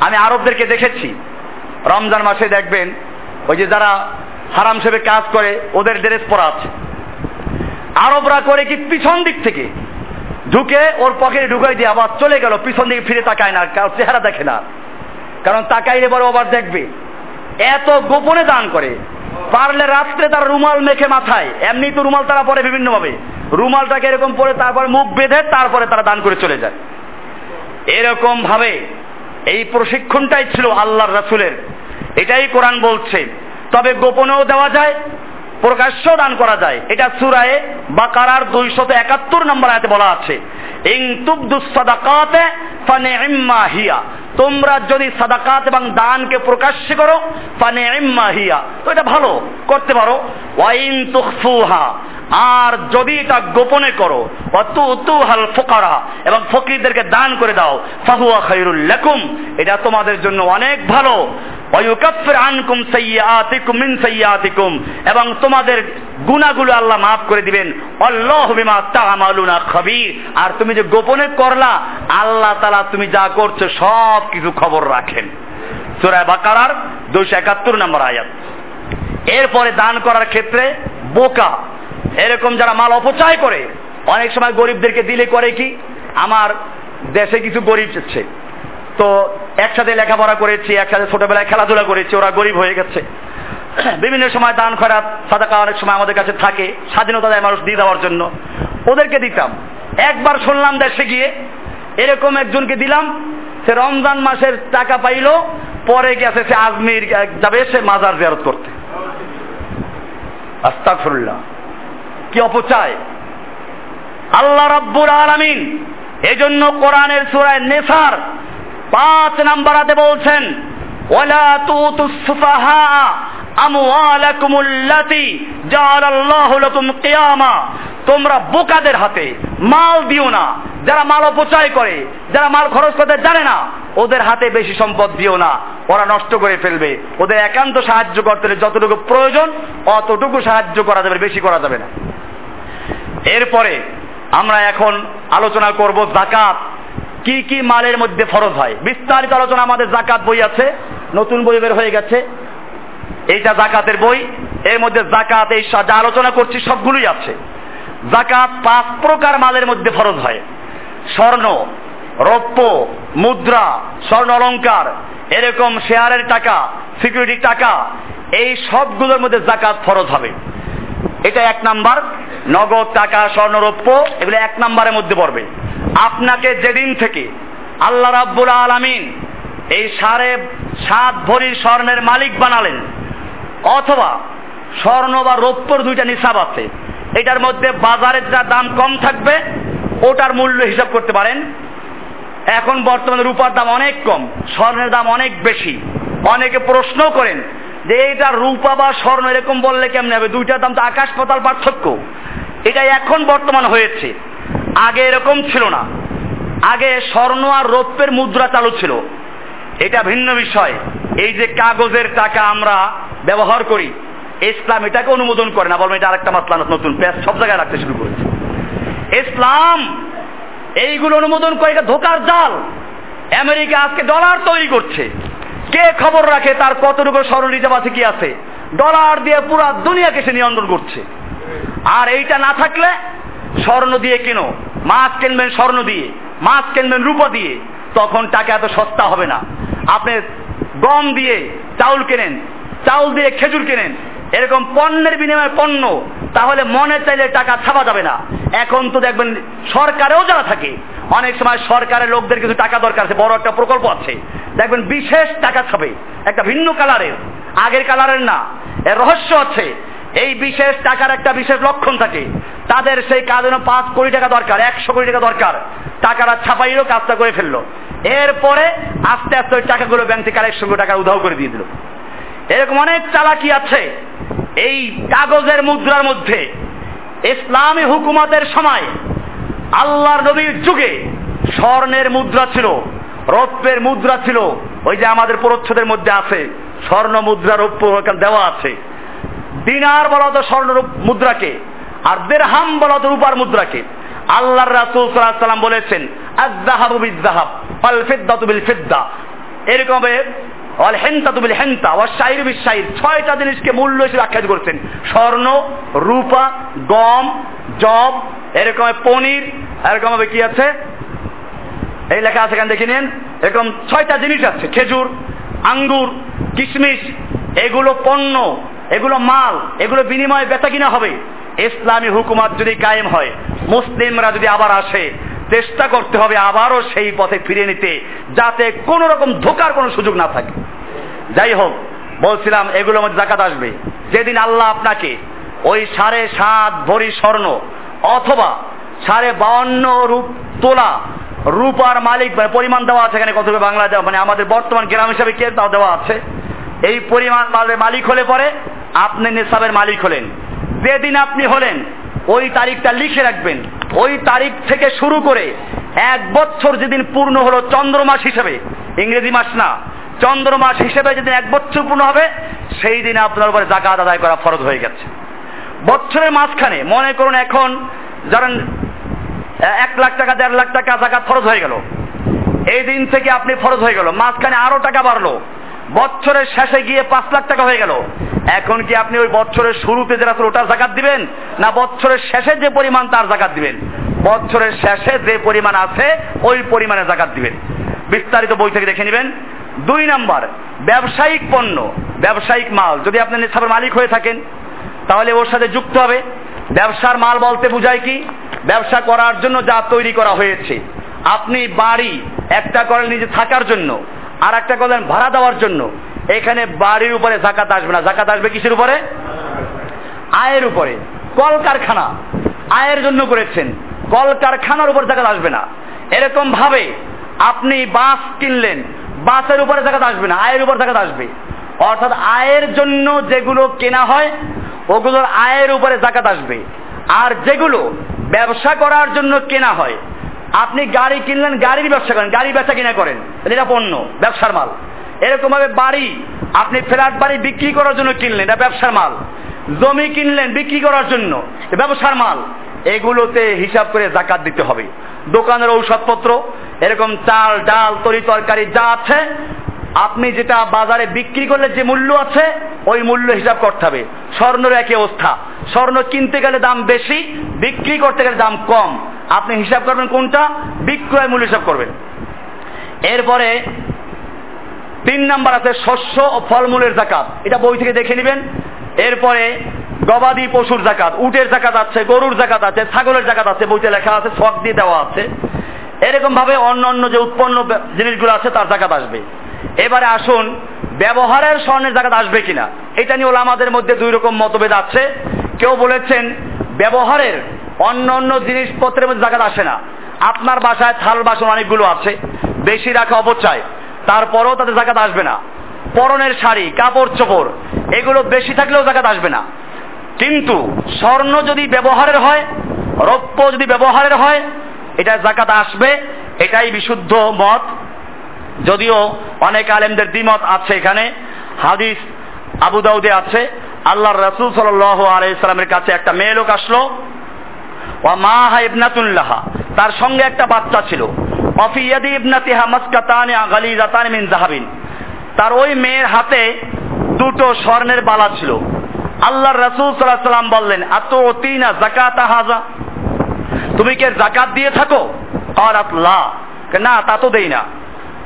আমি আরবদেরকে দেখেছি। রমজান মাসে দেখবেন, ওই যে যারা হারাম সেবে কাজ করে, ওদের ড্রেস পরা আছে। আরবরা করে কি পিছন দিক থেকে? ঢুকে ওর পকেটে ঢুকাই দিয়ে আবার চলে গেল, পিছন দিকে ফিরে তাকায় না, কারণ চেহারা দেখে না। কারণ তাকাইলে পরে আবার দেখবে। এত গোপনে দান করে। পারলে রাত্রে তার রুমাল মেখে মাথায়। এমনি তো রুমাল তারা পরে বিভিন্ন ভাবে রুমালটাকে এরকম পরে তারপর মুখ বেঁধে তারপরে তারা দান করে চলে যায়। এরকম ভাবে এই প্রশিক্ষণটাই ছিল আল্লাহর রাসুলের। এটাই কোরআন বলছে। তবে গোপনেও দেওয়া যায় প্রকাশ্য দান করা যায়। এটা সুরায়ে বাকারার দুইশত একাত্তর নম্বর আয়াতে বলা আছে। হিয়া। তোমরা যদি সাদাকাত এবং দানকে প্রকাশ্যে করো ফানিম্মা হিয়া। তো এটা ভালো, করতে পারো। ওয়াইন তুখফুহা। আর যদি এটা গোপনে করো অতু হাল ফোকারা, এবং ফকিরদেরকে দান করে দাও, ফাহুয়া খাইরুল লাকুম। এটা তোমাদের জন্য অনেক ভালো। ওয়ুকাফির আনকুম সাইয়্যাতিকুম মিন সাইয়্যাতিকুম। এবং তোমাদের গুনাহগুলো আল্লাহ মাফ করে দিবেন। আল্লাহ বিমা তা'মালুনা খবীর। আর তুমি যে গোপনে করলা, আল্লাহ তাআলা তুমি যা করছ সব কিছু খবর রাখেন। সূরা বাকারার 271 নম্বর আয়াত। এরপরে দান করার ক্ষেত্রে বোকা, এরকম যারা মাল অপচয় করে, অনেক সময় গরিবদেরকে দিলে করে কি? আমার দেশে কিছু গরিব তো একসাথে লেখাপড়া করেছি, একসাথে ছোটবেলায় খেলাধুলা করেছি, ওরা গরিব হয়ে গেছে। বিভিন্ন সময় দান খরাত সাদাকা অনেক সময় আমাদের কাছে থাকে, স্বাধীনতা দেয় মানুষ দিয়ে দেওয়ার জন্য। ওদেরকে দিতাম। একবার শুনলাম দেশে গিয়ে এরকম একজনকে দিলাম, সে রমজান মাসের টাকা পাইলো, পরে গেছে সে আজমির যাবে সে মাজার জিয়ারত করতে। কি অপচয়। আল্লাহ রাব্বুর আলামিন এজন্য কোরআনের সূরায় নেসার পাঁচ নাম্বারাতে বলছেন, ওয়ালা তুতুস সুফাহা আমওয়ালাকুমুল্লাতি জাআলাল্লাহু লাকুম কিয়ামা। তোমরা বোকাদের হাতে মাল দিও না, যারা মাল অপচয় করে, যারা মাল খরচ করতে জানে না, ওদের হাতে বেশি সম্পদ দিও না। ওরা নষ্ট করে ফেলবে। ওদের একান্ত সাহায্য করতে হলে যতটুকু প্রয়োজন, অতটুকু সাহায্য করা যাবে, বেশি করা যাবে না। এরপরে আমরা এখন আলোচনা করব জাকাত কি কি মালের মধ্যে ফরজ হয়? বিস্তারিত আলোচনা আমাদের জাকাত বই আছে, নতুন বই বের হয়ে গেছে। এইটা জাকাতের বই, এর মধ্যে জাকাত এই যা আলোচনা করছি সবগুলোই আছে। জাকাত পাঁচ প্রকার মালের মধ্যে ফরজ হয়। স্বর্ণ, রৌপ্য, মুদ্রা, স্বর্ণ অলঙ্কার এরকম শেয়ারের টাকা সিকিউরিটি টাকা, এই সবগুলোর মধ্যে জাকাত ফরজ হবে। এটা এক নাম্বার। নগদ টাকা, স্বর্ণ, রৌপ্য, এগুলো এক নাম্বারের মধ্যে পড়বে। আপনাকে যেদিন থেকে আল্লাহ রাব্বুল আলামিন এই সাড়ে সাত ভরি স্বর্ণের মালিক বানালেন অথবা স্বর্ণ বা রৌপ্যর দুইটা নিসাব আছে। এটার মধ্যে বাজারের যা দাম কম থাকবে, ওটার মূল্য হিসাব করতে পারেন। এখন বর্তমানে রূপার দাম অনেক কম, স্বর্ণের দাম অনেক বেশি। অনেকে প্রশ্ন করেন যে এটা রূপা বা স্বর্ণ এরকম বললে কেমনে হবে? দুইটার দাম তো আকাশ পাতাল পার্থক্য। এটা এখন বর্তমান হয়েছে। আগে এরকম ছিল না। আগে স্বর্ণ আর রৌপ্যের মুদ্রা চালু ছিল। এটা ভিন্ন বিষয়। এই যে কাগজের টাকা আমরা ব্যবহার করি, ইসলাম এটাকে অনুমোদন করে না। বলবেন এটা আরেকটা মাসলা নতুন প্যাস সব জায়গায় রাখতে শুরু করেছে। ইসলাম, এইগুলো অনুমোদন করে এটা ধোকার জাল। আমেরিকা আজকে ডলার তৈরি করছে। কে খবর রাখে? তার কতটুকু স্বর্ণ রিজার্ভ আছে, কি আছে? ডলার দিয়ে পুরো দুনিয়াকে সে নিয়ন্ত্রণ করছে। আর এইটা না থাকলে স্বর্ণ দিয়ে কেনো? মাছ কিনবেন স্বর্ণ দিয়ে, মাছ কিনবেন রূপা দিয়ে। তখন টাকা এত সস্তা হবে না। আপনি গম দিয়ে চাউল কেনেন, চাউল দিয়ে খেজুর কেনেন, এরকম পণ্যের বিনিময়ে পণ্য, তাহলে মনে চাইলে টাকা ছাপা যাবে না। এখন তো দেখবেন সরকারেও যারা থাকে, অনেক সময় সরকারের লোকদের কিছু টাকা দরকার আছে, বড় একটা প্রকল্প আছে। দেখবেন বিশেষ টাকা ছাপে, একটা ভিন্ন কালারের, আগের কালারের না, এর রহস্য আছে এই বিশেষ টাকার একটা বিশেষ লক্ষণ থাকে। তাদের সেই কাজ জন্য পাঁচ কোটি টাকা দরকার, একশো কোটি টাকা দরকার। টাকাটা ছাপাইলো, কাজটা করে ফেলল। এরপরে আস্তে আস্তে ওই টাকাগুলো ব্যাংক থেকে আরেক সঙ্গে টাকা উধাও করে দিয়ে দিল। এরকম অনেক চালাকি আছে। এই কাগজের মুদ্রার মধ্যে, ইসলামী হুকুমতের সময়, আল্লাহর নবীর যুগে স্বর্ণের মুদ্রা ছিল, রৌপ্যের মুদ্রা ছিল। ওই যে আমাদের প্রচ্ছদের মধ্যে আছে, স্বর্ণ মুদ্রা, রৌপ্য দেওয়া আছে। দিনার বলা হতো স্বর্ণ মুদ্রাকে, আর দেড়হাম বলা রূপার মুদ্রাকে। আল্লাহর রাসূল সাল্লাম বলেছেন আয-যাহাবু বিয-যাহাব ওয়াল ফিদ্দাতু বিল ফিদ্দা এরকম ভাবে ওয়াল হিনতাতু বিল হিনতা ওয়াশ শাইরু বিশ শাইর ছয়টা জিনিসকে মূল্য হিসেবে আখ্যায়িত করছেন। স্বর্ণ, রূপা, গম, জব, এরকম পনির, এরকম ভাবে কি আছে? এই লেখা আছে এখানে দেখে নিন। এরকম ছয়টা জিনিস আছে, খেজুর, আঙ্গুর, কিশমিশ, এগুলো পণ্য এগুলো মাল, এগুলো বিনিময়ে বেচা কিনা হবে। ইসলামী হুকুমত যদি কায়েম হয়, মুসলিমরা যদি আবার আসে, চেষ্টা করতে হবে আবারও সেই পথে ফিরে নিতে, যাতে কোন রকম ধোকার কোনো সুযোগ না থাকে। যাই হোক, বলছিলাম এগুলোর মধ্যে জাকাত আসবে। যেদিন আল্লাহ আপনাকে ওই সাড়ে সাত ভরি স্বর্ণ অথবা সাড়ে বাউন্ন রূপ তোলা রূপার মালিক মানে পরিমাণ দেওয়া আছে এখানে কত বাংলা দেওয়া মানে আমাদের বর্তমান গ্রাম হিসাবে কে দেওয়া আছে? এই পরিমাণ মালিক হলে পরে আপনি নেশাবের মালিক হলেন। যেদিন আপনি হলেন, ওই তারিখটা লিখে রাখবেন। ওই তারিখ থেকে শুরু করে এক বছর যেদিন পূর্ণ হলো চন্দ্রমাস হিসেবে, ইংরেজি মাস না, চন্দ্রমাস হিসেবে যেদিন এক বছর পূর্ণ হবে, সেই দিনে আপনার উপরে জাকাত আদায় করা ফরজ হয়ে গেছে। বছরের মাঝখানে, মনে করুন এখন, ধরেন, এক লাখ টাকা, দেড় লাখ টাকা জাকাত ফরজ হয়ে গেল। এই দিন থেকে আপনি ফরজ হয়ে গেল। মাঝখানে আরও টাকা বাড়লো। বছরের শেষে গিয়ে পাঁচ লাখ টাকা হয়ে গেল। এখন কি আপনি ওই বছরের শুরুতে যেটা ওটার জাকাত দিবেন, না বছরের শেষে যে পরিমাণ তার জাকাত দিবেন? বছরের শেষে যে পরিমাণ আছে, ওই পরিমাণে জাকাত দিবেন। বিস্তারিত বই থেকে দেখে নেবেন। দুই নাম্বার, ব্যবসায়িক পণ্য, ব্যবসায়িক মাল। যদি আপনি নিসাবের মালিক হয়ে থাকেন, তাহলে ওর সাথে যুক্ত হবে। ব্যবসার মাল বলতে বুঝায় কি? ব্যবসা করার জন্য যা তৈরি করা হয়েছে। আপনি বাড়ি একটা করেন নিজে থাকার জন্য আর একটা করেন ভাড়া দেওয়ার জন্য। এখানে বাড়ির উপরে জাকাত আসবে না। জাকাত আসবে কিসের উপরে? আয়ের উপরে। কলকারখানা। আয়ের জন্য করেছেন। কলকারখানার উপর জাকাত আসবে না। এরকম ভাবে আপনি বাস কিনলেন, বাসের উপরে জাকাত আসবে না, আয়ের উপর জাকাত আসবে। অর্থাৎ আয়ের জন্য যেগুলো কেনা হয়, ওগুলোর আয়ের উপরে জাকাত আসবে। আর যেগুলো ব্যবসা করার জন্য কেনা হয় আপনি গাড়ি কিনলেন, গাড়ির ব্যবসা করেন গাড়ি বেচা কিনা করেন এটা পণ্য, ব্যবসার মাল। এরকম ভাবে বাড়ি, আপনি ফ্ল্যাট বাড়ি বিক্রি করার জন্য কিনলেন, এটা ব্যবসার মাল। জমি কিনলেন, বিক্রি করার জন্য ব্যবসার মাল। এগুলোতে হিসাব করে জাকাত দিতে হবে। দোকানের ঔষধপত্র, এরকম চাল, ডাল, তরি তরকারি যা আছে, আপনি যেটা বাজারে বিক্রি করলে যে মূল্য আছে, ওই মূল্য হিসাব করতে হবে। স্বর্ণের একই অবস্থা। স্বর্ণ কিনতে গেলে দাম বেশি, বিক্রি করতে গেলে দাম কম। আপনি হিসাব করবেন কোনটা? বিক্রয় মূল্য হিসাব করবেন। এরপরে তিন নাম্বার আছে শস্য ও ফলমূলের জাকাত। এটা বই থেকে দেখে নেবেন। এরপরে গবাদি পশুর জাকাত, উটের জাকাত আছে, গরুর জাকাত আছে, ছাগলের জাকাত আছে, বইতে লেখা আছে, শখ দিয়ে দেওয়া আছে। এরকম ভাবে অন্য অন্য যে উৎপন্ন জিনিসগুলো আছে, তার জাকাত আসবে। এবারে আসুন, ব্যবহারের স্বর্ণের জাকাত আসবে কিনা? এটা নিয়ে আমাদের মধ্যে দুই রকম মতভেদ আছে। কেউ বলেছেন, ব্যবহারের অন্য অন্য জিনিসপত্রের মধ্যে জাকাত আসে না। আপনার বাসায় থাল, বাসন অনেকগুলো আছে। বেশি রাখা অপচয়। তারপরেও তাদের জাকাত আসবে না। পরনের শাড়ি, কাপড় চোপড়, এগুলো বেশি থাকলেও জাকাত আসবে না। কিন্তু স্বর্ণ যদি ব্যবহারের হয়, রৌপ্য যদি ব্যবহারের হয়, এটা জাকাত আসবে। এটাই বিশুদ্ধ মত। যদিও অনেক আলেমদের দ্বিমত আছে এখানে। হাদিস আবু দাউদে আছে। আল্লাহ রসুল সাল আলাইসালামের কাছে একটা মেয়ে লোক আসলো। ও মা হা ইবনাতুল্লাহা তার সঙ্গে একটা বাচ্চা ছিল। অফিয়াদি ইবনাতিহা গালিজাতানি মিন তার ওই মেয়ের হাতে দুটো স্বর্ণের বালা ছিল। রসুল সাল্লাহ সাল্লাম বললেন আত জাকাত হাজা তুমি কে জাকাত দিয়ে থাকো? লা। না, তা তো দেই না।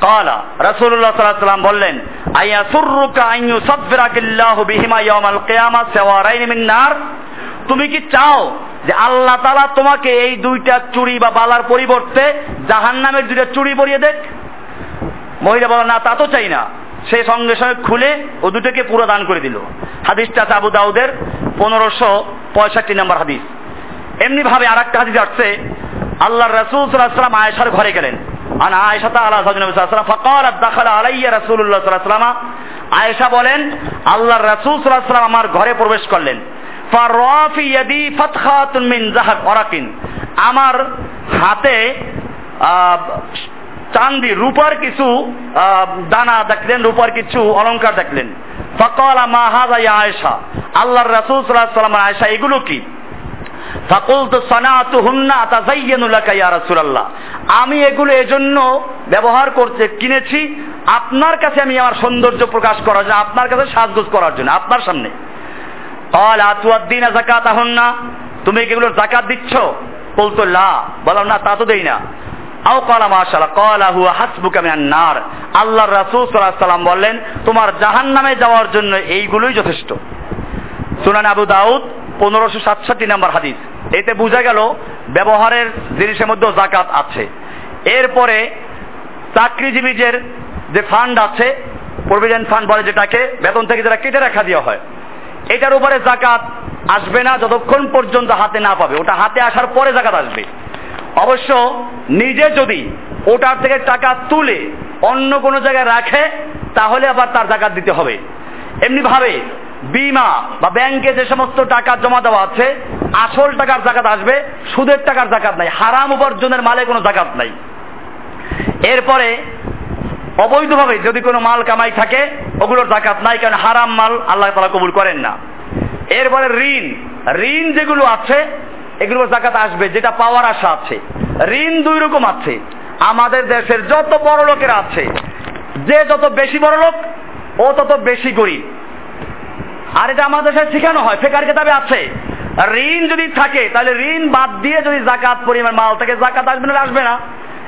কালা। রাসূলুল্লাহ সাল্লাল্লাহু আলাইহি বললেন আইয়াসুররুকা আন বিহিমা ইয়াওমাল কিয়ামা, সাওয়ারাইন মিন নার? তুমি কি চাও যে আল্লাহ তাআলা তোমাকে এই দুইটা চুড়ি বা বালার পরিবর্তে জাহান্নামের দুইটা চুড়ি পরিয়ে দেখ? মহিলা বলে, না, তা তো চাই না। সে সঙ্গে সঙ্গে খুলে ও দুটোকে পুরো দান করে দিল। হাদিসটা আবু দাউদের পনেরোশো পঁয়ষট্টি নম্বর হাদিস। এমনি ভাবে আর একটা হাদিস আসছে আল্লাহ রসুল সাল্লাম আয়েশার ঘরে গেলেন। আয়েশা বলেন, আল্লাহর রাসূল আমার ঘরে প্রবেশ করলেন। আমার হাতে চান্দি, রূপার কিছু দানা দেখলেন, রূপার কিছু অলংকার দেখলেন। ফকাল মা হাজা ইয়া আয়েশা। আল্লাহর রাসূল সাল্লাল্লাহু আয়েশা, এগুলো কি? আমি এগুলো এজন্য ব্যবহার করতে, কিনেছি। আপনার কাছে আমি আমার সৌন্দর্য প্রকাশ করার জন্য, আপনার কাছে সাজগোজ করার জন্য, আপনার সামনে। قال আতুয়াদ্দিনা যাকাতাহুন্না তুমি কি এগুলোর যাকাত দিচ্ছ বলতো লা বললাম না তা তো দেই না আও কালা মাশাআল্লাহ কালা হুয়া হাসবুকা মিনান নার আল্লাহর রাসূল সাল্লাল্লাহু আলাইহি সাল্লাম বললেন তোমার জাহান্নামে যাওয়ার জন্য এইগুলোই যথেষ্ট সুনান আবু দাউদ পনেরোশো সাতষট্টি নাম্বার হাদিস এতে বোঝা গেল ব্যবহারের জিনিসের মধ্যে জাকাত আছে এরপরে চাকরিজীবীদের যে ফান্ড আছে প্রভিডেন্ট ফান্ড বলে যেটাকে বেতন থেকে যেটা কেটে রাখা দেওয়া হয় এটার উপরে জাকাত আসবে না যতক্ষণ পর্যন্ত হাতে না পাবে। ওটা হাতে আসার পরে জাকাত আসবে। অবশ্য নিজে যদি ওটার থেকে টাকা তুলে অন্য কোনো জায়গায় রাখে, তাহলে আবার তার জাকাত দিতে হবে। এমনি ভাবে বিমা বা ব্যাংকে যে সমস্ত টাকা জমা দেওয়া আছে, আসল টাকার জাকাত আসবে, সুদের টাকার জাকাত নাই, হারাম উপার্জনের মালে কোনো জাকাত নাই। এরপরে অবৈধভাবে যদি কোনো মাল কামাই থাকে ওগুলোর জাকাত নাই, কারণ হারাম মাল আল্লাহ তালা কবুল করেন না। এরপরে ঋণ। ঋণ যেগুলো আছে এগুলো জাকাত আসবে, যেটা পাওয়ার আশা আছে। ঋণ দুই রকম আছে। আমাদের দেশের যত বড় লোকেরা আছে, যে যত বেশি বড় লোক, ও তত বেশি গরিব। আর এটা আমাদের দেশে শেখানো হয়, ফেকার কেতাবে আছে। ঋণ যদি থাকে, তাহলে ঋণ বাদ দিয়ে যদি জাকাত পরিমাণ মাল থাকে জাকাত আসবে না আসবে না।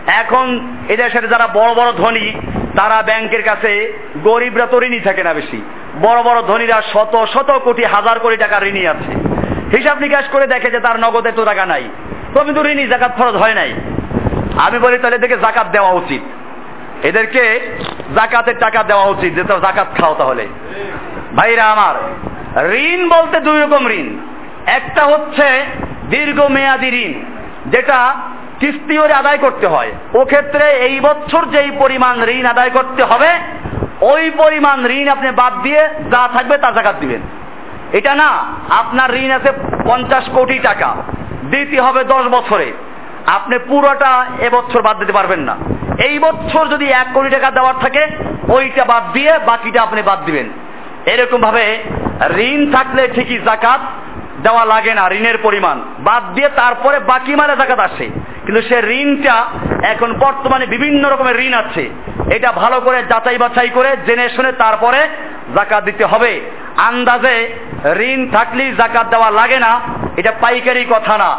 এখন এদেশের যারা বড় বড় ধনী তারা ব্যাংকের কাছে গরিবরা তো ঋণই থাকে না বেশি। বড় বড় ধনীরা শত শত কোটি, হাজার কোটি টাকা ঋণই আছে। হিসাব নিকাশ করে দেখে যে তার নগদে তো টাকা নাই। তো কিন্তু জাকাত ফরজ হয় নাই। আমি বলি, তাহলে এদেরকে জাকাত দেওয়া উচিত। এদেরকে জাকাতের টাকা দেওয়া উচিত, যে তোর জাকাত খাও তাহলে। ভাইরা আমার, ঋণ বলতে দুই রকম ঋণ। একটা হচ্ছে দীর্ঘমেয়াদী ঋণ, যেটা কিস্তি ওরে আদায় করতে হয়। ও ক্ষেত্রে এই বছর যেই পরিমাণ ঋণ আদায় করতে হবে, ওই পরিমাণ ঋণ আপনি বাদ দিয়ে যা থাকবে তা জাকাত দিবেন। এটা না, আপনার ঋণ আছে পঞ্চাশ কোটি টাকা। দিতে হবে দশ বছরে। আপনি পুরোটা এবছর বাদ দিতে পারবেন না। এই বছর যদি এক কোটি টাকা দেওয়ার থাকে, ওইটা বাদ দিয়ে বাকিটা আপনি বাদ দিবেন। এরকম ভাবে ঋণ থাকলে ঠিকই জাকাত দেওয়া লাগে না, ঋণের পরিমাণ। বাদ দিয়ে তারপরে বাকি মালে জাকাত আসে। কিন্তু সে ঋণটা এখন বর্তমানে বিভিন্ন রকমের ঋণ আছে। এটা ভালো করে যাচাই বাছাই করে জেনে শুনে তারপরে জাকাত দিতে হবে। আন্দাজে ঋণ থাকলেই জাকাত দেওয়া লাগে না, এটা পাইকারি কথা না।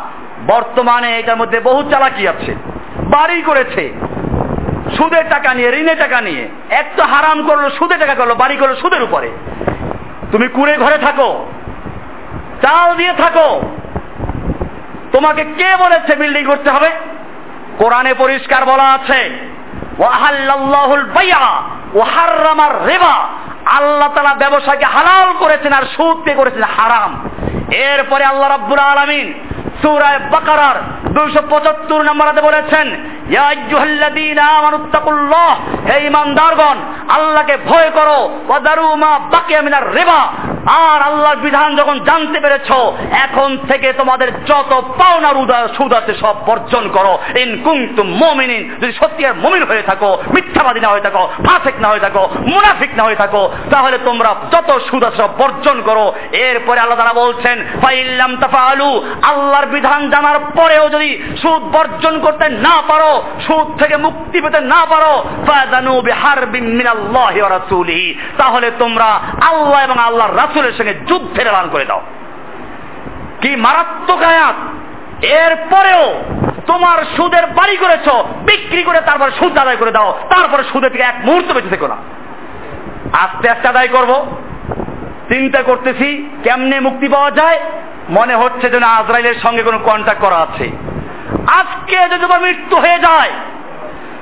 বর্তমানে এটার মধ্যে বহু চালাকি আছে। বাড়ি করেছে। সুদের টাকা নিয়ে, ঋণের টাকা নিয়ে। এক হারাম করল সুদে টাকা করল, বাড়ি করল সুদের উপরে। তুমি কুড়ে ঘরে থাকো। চাল দিয়ে থাকো। তোমাকে কে বলেছে বিল্ডিং করতে হবে? কোরআনে পরিষ্কার বলা আছে রিবা। আল্লাহ তাআলা ব্যবসাকে হালাল করেছেন আর সুদ পে করেছেন হারাম। এরপরে আল্লাহ রাব্বুল আলামিন সূরায় বাকারার 275 নম্বরে বলেছেন আইয়ুহাল্লাযীনা আমানুত্তাকুল্লাহ হে ঈমানদারগণ, আল্লাহকে ভয় করো। রিবা। আর আল্লাহর বিধান যখন জানতে পেরেছ, এখন থেকে তোমাদের যত পাওনার উদা সুদ আছে সব বর্জন করো। ইন কুনতুম মুমিনিন, যদি সত্যিকার মুমিন হয়ে থাকো, মিথ্যাবাদী না হয়ে থাকো, ফাসিক না হয়ে থাকো, মুনাফিক না হয়ে থাকো, তাহলে তোমরা যত সুদ আছে সব বর্জন করো। এরপরে আল্লাহ তাআলা বলছেন, ফাইল্লাম তাফালু আল্লাহর বিধান জানার পরেও যদি সুদ বর্জন করতে না পারো, সুদ থেকে মুক্তি পেতে না পারো, ফাযানু বিহারবিন মিনাল্লাহি ওয়া তাহলে তোমরা আল্লাহ এবং আল্লাহর রাসূলের সঙ্গে যুদ্ধের এলান করে দাও। কি মারাত্মক আয়াত। এরপরেও তোমার সুদের বাড়ি করেছ, বিক্রি করে তারপর সুদ আদায় করে দাও, তারপরে সুদের থেকে এক মুহূর্ত বেঁচে থেকো না। আস্তে আস্তে আদায় করব। চিন্তা করতেছি, কেমনে মুক্তি পাওয়া যায়? মনে হচ্ছে যেন আজরাইলের সঙ্গে কোনো কন্ট্যাক্ট করা আছে। আজকে যদি তোমার মৃত্যু হয়ে যায়,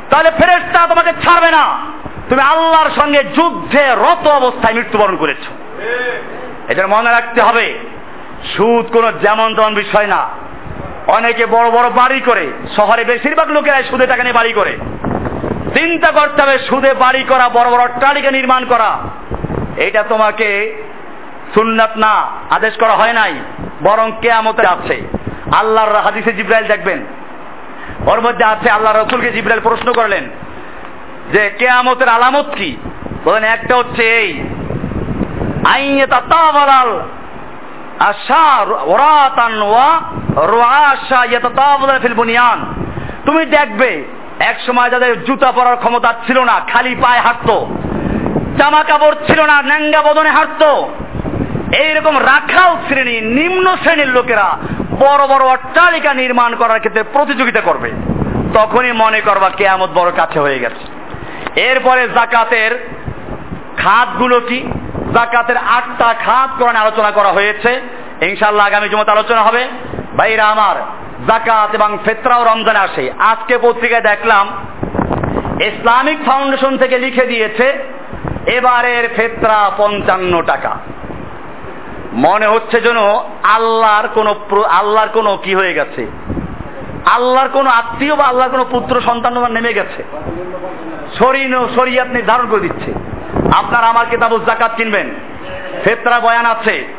তাহলে ফেরেস্তা তোমাকে ছাড়বে না। তুমি আল্লাহর সঙ্গে যুদ্ধে রত অবস্থায় মৃত্যুবরণ করেছ। এটা মনে রাখতে হবে, সুদ কোনো যেমন তেমন বিষয় না। অনেকে বড় বড় বাড়ি করে, শহরে বেশিরভাগ লোকেরাই সুদে টাকা নিয়ে বাড়ি করে। চিন্তা করতে হবে, সুদে বাড়ি করা, বড় বড় অট্টালিকা নির্মাণ করা। এটা তোমাকে সুন্নাত না, আদেশ করা হয় নাই, বরং কেয়ামতে আছে। আল্লাহর হাদিসে জিব্রাইল দেখবেন। ওর মধ্যে আছে, আল্লাহ রসুলকে জিব্রাইল প্রশ্ন করলেন যে, কেয়ামতের আলামত কি? বলেন, একটা হচ্ছে এই বুনিয়ান। তুমি দেখবে, এক সময় যাদের জুতা পরার ক্ষমতা ছিল না, খালি পায়ে হাঁটতো জামা কাপড় ছিল না, ন্যাঙ্গা বদনে হাঁটতো, এইরকম রাখাল শ্রেণি, নিম্ন শ্রেণির লোকেরা বড় বড় অট্টালিকা নির্মাণ করার ক্ষেত্রে প্রতিযোগিতা করবে। তখনই মনে করবা কেয়ামত বড় কাছে হয়ে গেছে। এরপরে জাকাতের খাতগুলো কি? জাকাতের আটটা খাত কোরআনে আলোচনা করা হয়েছে। ইনশাল্লাহ আগামী জমত আলোচনা হবে। ভাইরা আমার, জাকাত এবং ফেতরাও রমজানে আসে। আজকে পত্রিকায় দেখলাম, ইসলামিক ফাউন্ডেশন থেকে লিখে দিয়েছে, এবারের ফেতরা পঞ্চান্ন টাকা। মনে হচ্ছে যেন আল্লাহর কোন আল্লাহর কোন কি হয়ে গেছে? আল্লাহর কোন আত্মীয় বা আল্লাহর কোন পুত্র সন্তান নেমে গেছে। শরীর শরিয়াত নির্ধারণ করে দিচ্ছে। আপনার আমার কিতাবুল জাকাত কিনবেন। ফেতরা বয়ান আছে।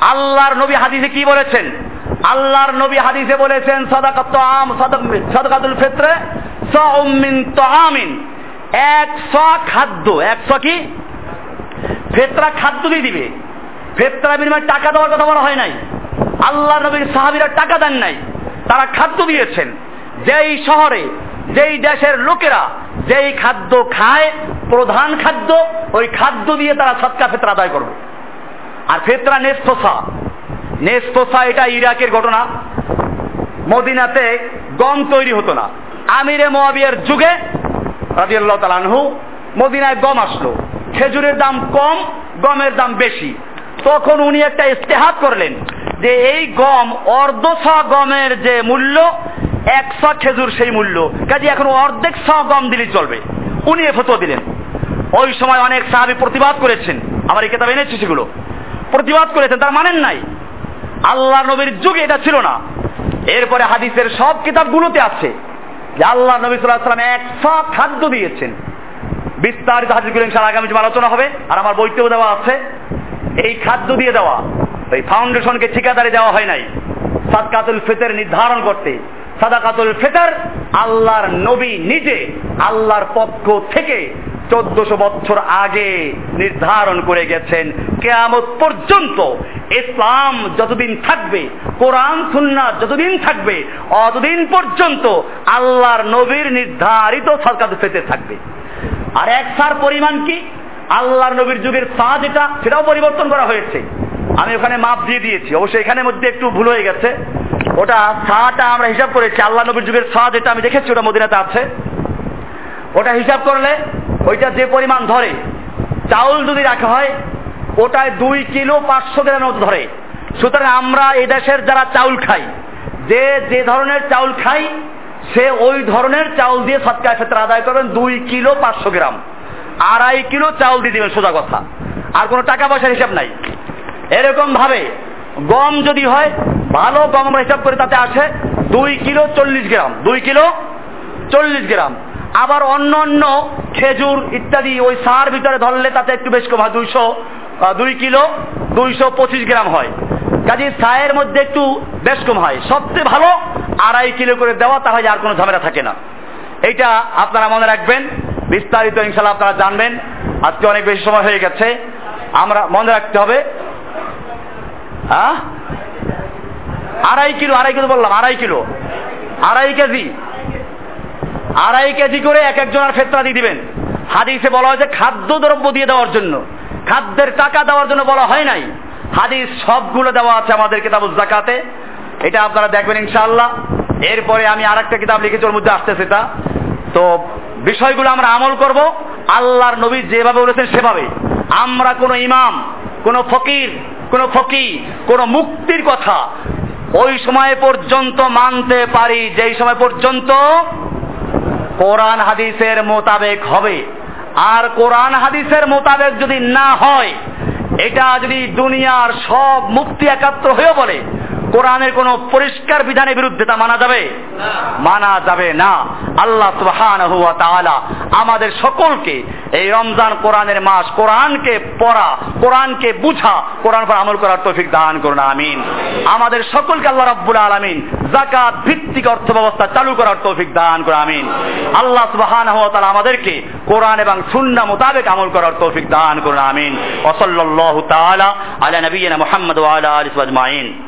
আল্লাহর নবী হাদিসে কি বলেছেন? আল্লাহর নবী হাদিসে বলেছেন, সাদাকাত আম সাদাকাতুল ফিত্রে সাউমিন তাআমিন। এক স খাদ্য, এক স কি? ফেতরা খাদ্য দিয়ে দিবে। ফেতরা বিনিময়ে টাকা দেওয়ার কথা বলা হয় নাই। আল্লাহ নবীর সাহাবিরা টাকা দেন নাই। তারা খাদ্য দিয়েছেন। যেই শহরে যেই দেশের লোকেরা যেই খাদ্য খায়, প্রধান খাদ্য, ওই খাদ্য দিয়ে তারা সৎকা ফেতরা আদায় করবে। আর ফেতরা নেস্তোসা নেস্তোসা এটা ইরাকের ঘটনা। মদিনাতে গম তৈরি হতো না। আমিরে মোয়াবিয়ার যুগে রাজিয়াল্লাহ তালানহু মদিনায় গম আসলো। খেজুরের দাম কম, গমের দাম বেশি। তখন উনি একটা ইস্তেহাত করলেন যে এই গম অর্ধশ গমের যে মূল্য একশো খেজুর সেই মূল্য। কাজে এখন অর্ধেক শ গম দিলেই চলবে। উনি এ ফটো দিলেন। ওই সময় অনেক সাহাবি প্রতিবাদ করেছেন। আমার এই কেতাব এনেছি সেগুলো। প্রতিবাদ করেছেন, তার মানেন নাই। আল্লাহ নবীর যুগে এটা ছিল না। এরপরে হাদিসের সব কিতাবগুলোতে আছে যে আল্লাহ নবী সাল্লাহ সাল্লাম একশো খাদ্য দিয়েছেন। বিস্তারিত হাদিসগুলো ইনশাল আগামী আলোচনা হবে। আর আমার বইতেও দেওয়া আছে। এই খাদ্য দিয়ে দেওয়া। ওই ফাউন্ডেশনকে ঠিকাদারি দেওয়া হয় নাই। সাদকাতুল ফিতর নির্ধারণ করতে। সাদাকাতুল ফিতর আল্লাহর নবী নিজে আল্লাহর পক্ষ থেকে চোদ্দশো বছর আগে নির্ধারণ করে গেছেন কেয়ামত পর্যন্ত ইসলাম যতদিন থাকবে, কোরআন সুন্না যতদিন থাকবে, অতদিন পর্যন্ত আল্লাহর নবীর নির্ধারিত সরকার ফেতে থাকবে। আর এক সার পরিমাণ কি? আল্লাহর নবীর যুগের সা যেটা সেটাও পরিবর্তন করা হয়েছে। আমি ওখানে মাপ দিয়ে দিয়েছি। অবশ্যই এখানে মধ্যে একটু ভুল হয়ে গেছে। ওটা সাটা আমরা হিসাব করেছি। আল্লাহ নবীর যুগের সা যেটা, আমি দেখেছি ওটা মদিনাতে আছে। ওটা হিসাব করলে ওইটা যে পরিমাণ ধরে, চাউল যদি রাখা হয়, ওটায় দুই কিলো পাঁচশো গ্রামের মতো ধরে। সুতরাং আমরা এই দেশের যারা চাউল খাই, যে যে ধরনের চাউল খাই, সে ওই ধরনের চাউল দিয়ে সৎকার ক্ষেত্রে আদায় করবেন। দুই কিলো পাঁচশো গ্রাম। আড়াই কিলো চাউল দিয়ে দিবেন, সোজা কথা। আর কোনো টাকা পয়সার হিসাব নাই। এরকম ভাবে গম যদি হয়, ভালো গম আমরা হিসাব করে, তাতে আছে দুই কিলো চল্লিশ গ্রাম, দুই কিলো চল্লিশ গ্রাম। আবার অন্য অন্য খেজুর ইত্যাদি ওই সার ভিতরে ধরলে তাতে একটু বেশ কম হয়, দুইশো দুই কিলো দুইশো পঁচিশ গ্রাম হয়। কাজে সায়ের মধ্যে একটু বেশ কম হয়। সবচেয়ে ভালো আড়াই কিলো করে দেওয়া, তাহলে আর কোনো ঝামেলা থাকে না। এইটা আপনারা মনে রাখবেন। বিস্তারিত ইনশাল্লাহ আপনারা জানবেন। আজকে অনেক বেশি সময় হয়ে গেছে। আমরা মনে রাখতে হবে হ্যাঁ? আড়াই কিলো আড়াই কিলো বললাম, আড়াই কিলো। আড়াই কেজি। আড়াই কেজি করে এক একজনের ফেতরা দিয়ে দিবেন। হাদিসে বলা হয়েছে, খাদ্য দ্রব্য দিয়ে দেওয়ার জন্য। খাদ্যের টাকা দেওয়ার জন্য বলা হয় নাই। হাদিস সবগুলো দেওয়া আছে আমাদের কিতাবুল জাকাতে এটা আপনারা দেখবেন ইনশাআল্লাহ। এরপরে আমি আর একটা কিতাব লিখেছি ওর মধ্যে আসতেছে সেটা তো বিষয়গুলো আমরা আমল করব। আল্লাহর নবী যেভাবে বলেছেন সেভাবে। আমরা কোনো ইমাম, কোনো ফকির কোন ফকি, কোন মুক্তির কথা, ওই সময় পর্যন্ত মানতে পারি যেই সময় পর্যন্ত কোরআন হাদিসের মোতাবেক হবে। আর কোরআন হাদিসের মোতাবেক যদি না হয়, এটা যদি দুনিয়ার সব মুক্তি একাত্র হয়ে বলে কোরআনের কোন পরিষ্কার বিধানের বিরুদ্ধে তা মানা যাবে? মানা যাবে না। আল্লাহ সুবহানাহু ওয়া তাআলা আমাদের সকলকে এই রমজান কোরআনের মাস কোরআনকে পড়া, কোরআনকে বুঝা, কোরআন পর আমল করার তৌফিক দান করুন, আমিন। আমাদের সকলকে আল্লাহ রাব্বুল আলামিন যাকাত ভিত্তিক অর্থ ব্যবস্থা চালু করার তৌফিক দান করুন, আমিন। আল্লাহ সুবহানাহু ওয়া তাআলা আমাদেরকে কোরআন এবং সুন্নাহ মোতাবেক আমল করার তৌফিক দান করুন, আমিন। ওয়া সাল্লাল্লাহু তাআলা আলা নবিয়িনা মুহাম্মদ ওয়া আলা আলিহি ওয়া আজমাইন।